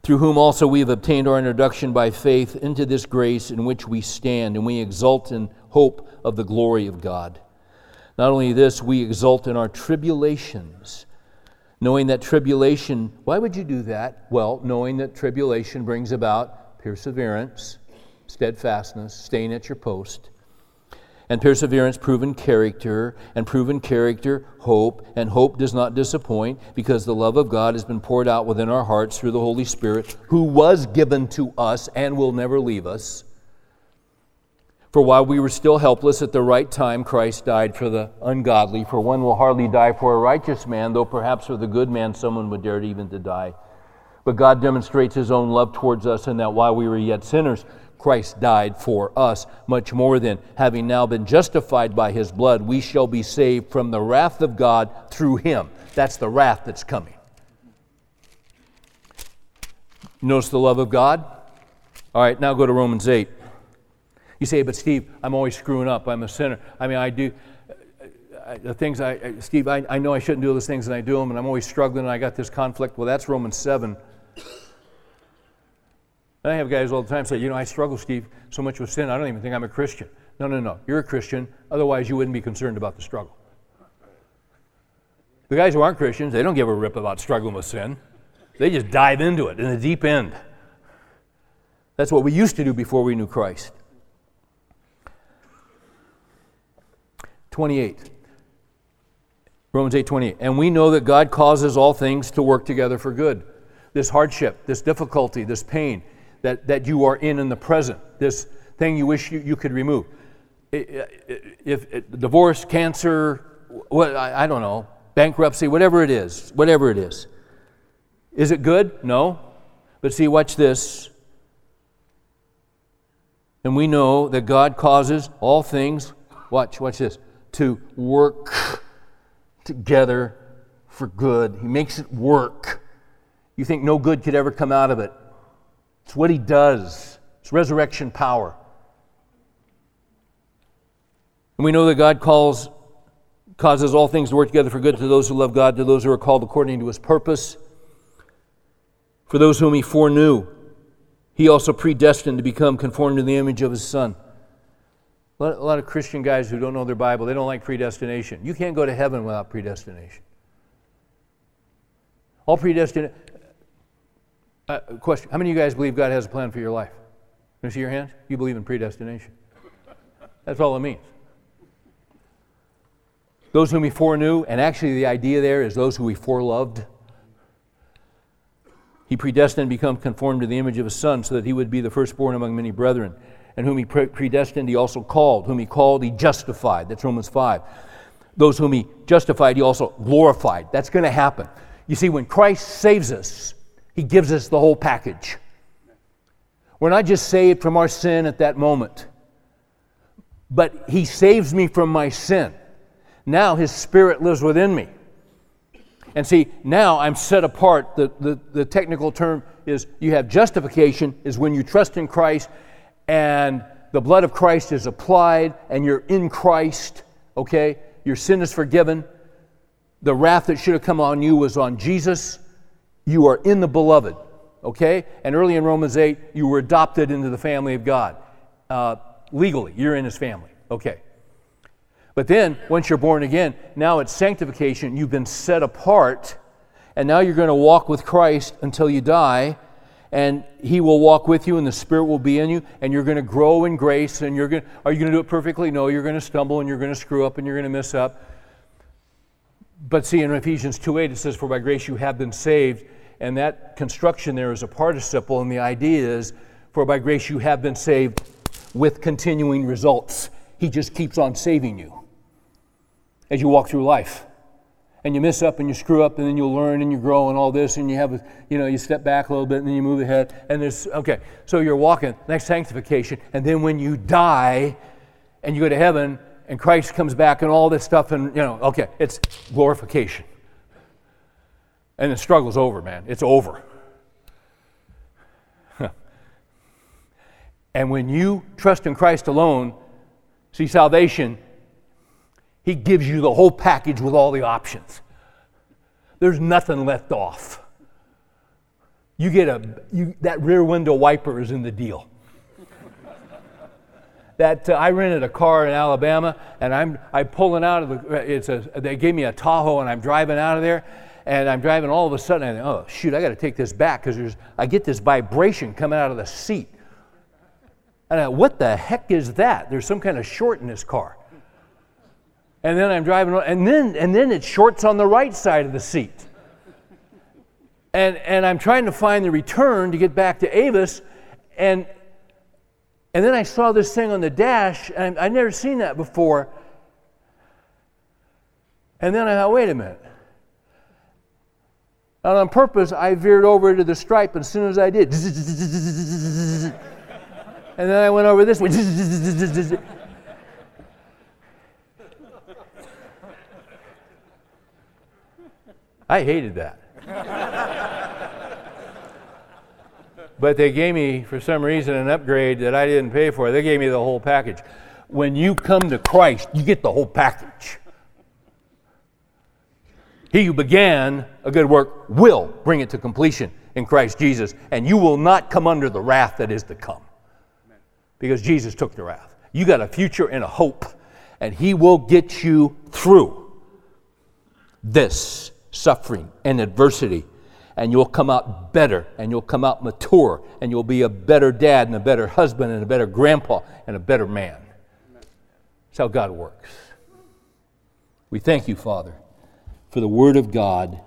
Through whom also we have obtained our introduction by faith into this grace in which we stand, and we exult in hope of the glory of God. Not only this, we exult in our tribulations knowing that tribulation, why would you do that? Well, knowing that tribulation brings about perseverance, steadfastness, staying at your post. And perseverance, proven character, and proven character, hope. And hope does not disappoint because the love of God has been poured out within our hearts through the Holy Spirit, who was given to us and will never leave us. For while we were still helpless at the right time, Christ died for the ungodly. For one will hardly die for a righteous man, though perhaps for the good man someone would dare even to die. But God demonstrates his own love towards us in that while we were yet sinners, Christ died for us. Much more than having now been justified by his blood, we shall be saved from the wrath of God through him. That's the wrath that's coming. Notice the love of God? All right, now go to Romans 8. You say, but Steve, I'm always screwing up. I'm a sinner. I mean, I do the things I, Steve, I, I know I shouldn't do those things and I do them and I'm always struggling and I got this conflict. Well, that's Romans 7. And I have guys all the time say, you know, I struggle, Steve, so much with sin, I don't even think I'm a Christian. No, no, no. You're a Christian. Otherwise, you wouldn't be concerned about the struggle. The guys who aren't Christians, they don't give a rip about struggling with sin. They just dive into it in the deep end. That's what we used to do before we knew Christ. 28. Romans 8 28. And we know that God causes all things to work together for good. This hardship, this difficulty, this pain that, that you are in in the present, this thing you wish you, you could remove. If, if divorce, cancer, what, I, I don't know, bankruptcy, whatever it is, whatever it is. Is it good? No. But see, watch this. And we know that God causes all things, watch, watch this, to work together for good. He makes it work. You think no good could ever come out of it. It's what He does, it's resurrection power. And we know that God calls causes all things to work together for good to those who love God, to those who are called according to his purpose. For those whom he foreknew, he also predestined to become conformed to the image of his Son. A lot, of Christian guys who don't know their Bible, they don't like predestination. You can't go to heaven without predestination. All predestination. Uh, question How many of you guys believe God has a plan for your life? Can I see your hands? You believe in predestination. That's all it means. Those whom he foreknew, and actually the idea there is those who he foreloved. He predestined to become conformed to the image of his son so that he would be the firstborn among many brethren. And whom he predestined, he also called. Whom he called, he justified. That's Romans 5. Those whom he justified, he also glorified. That's going to happen. You see, when Christ saves us, he gives us the whole package. We're not just saved from our sin at that moment, but he saves me from my sin. Now his spirit lives within me. And see, now I'm set apart. The, the, the technical term is you have justification, is when you trust in Christ and the blood of Christ is applied and you're in Christ, okay? Your sin is forgiven. The wrath that should have come on you was on Jesus. You are in the beloved, okay? And early in Romans 8, you were adopted into the family of God. Uh, legally, you're in his family, okay? But then, once you're born again, now it's sanctification. You've been set apart, and now you're going to walk with Christ until you die, and He will walk with you, and the Spirit will be in you, and you're going to grow in grace. And you're going, to, are you going to do it perfectly? No, you're going to stumble, and you're going to screw up, and you're going to mess up. But see, in Ephesians 2:8 it says, "For by grace you have been saved," and that construction there is a participle, and the idea is, "For by grace you have been saved," with continuing results. He just keeps on saving you as you walk through life. And you mess up and you screw up, and then you'll learn and you grow and all this, and you have, a, you know, you step back a little bit and then you move ahead. And there's, okay, so you're walking, next sanctification. And then when you die and you go to heaven and Christ comes back and all this stuff, and, you know, okay, it's glorification. And the struggle's over, man. It's over. and when you trust in Christ alone, see, salvation he gives you the whole package with all the options. There's nothing left off. You get a you, that rear window wiper is in the deal. that uh, I rented a car in Alabama, and I'm I pulling out of the. It's a they gave me a Tahoe, and I'm driving out of there, and I'm driving. All of a sudden, I think, oh shoot, I got to take this back because there's I get this vibration coming out of the seat. And I, what the heck is that? There's some kind of short in this car and then I'm driving, and then and then it shorts on the right side of the seat. And and I'm trying to find the return to get back to Avis, and and then I saw this thing on the dash, and I'd never seen that before. And then I thought, wait a minute. And on purpose, I veered over to the stripe, and as soon as I did, and then I went over this way. I hated that. but they gave me, for some reason, an upgrade that I didn't pay for. They gave me the whole package. When you come to Christ, you get the whole package. He who began a good work will bring it to completion in Christ Jesus, and you will not come under the wrath that is to come. Because Jesus took the wrath. You got a future and a hope, and He will get you through this suffering and adversity. And you'll come out better, and you'll come out mature, and you'll be a better dad, and a better husband, and a better grandpa, and a better man. That's how God works. We thank you, Father, for the Word of God.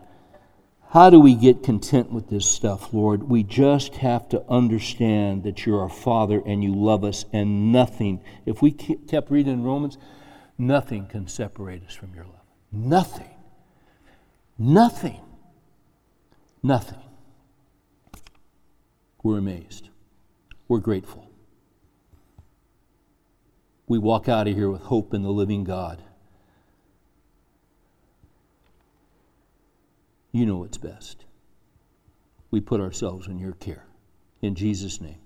How do we get content with this stuff, Lord? We just have to understand that you're our Father and you love us, and nothing, if we kept reading in Romans, nothing can separate us from your love. Nothing. Nothing. Nothing. We're amazed. We're grateful. We walk out of here with hope in the living God. You know what's best. We put ourselves in your care. In Jesus' name,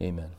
amen.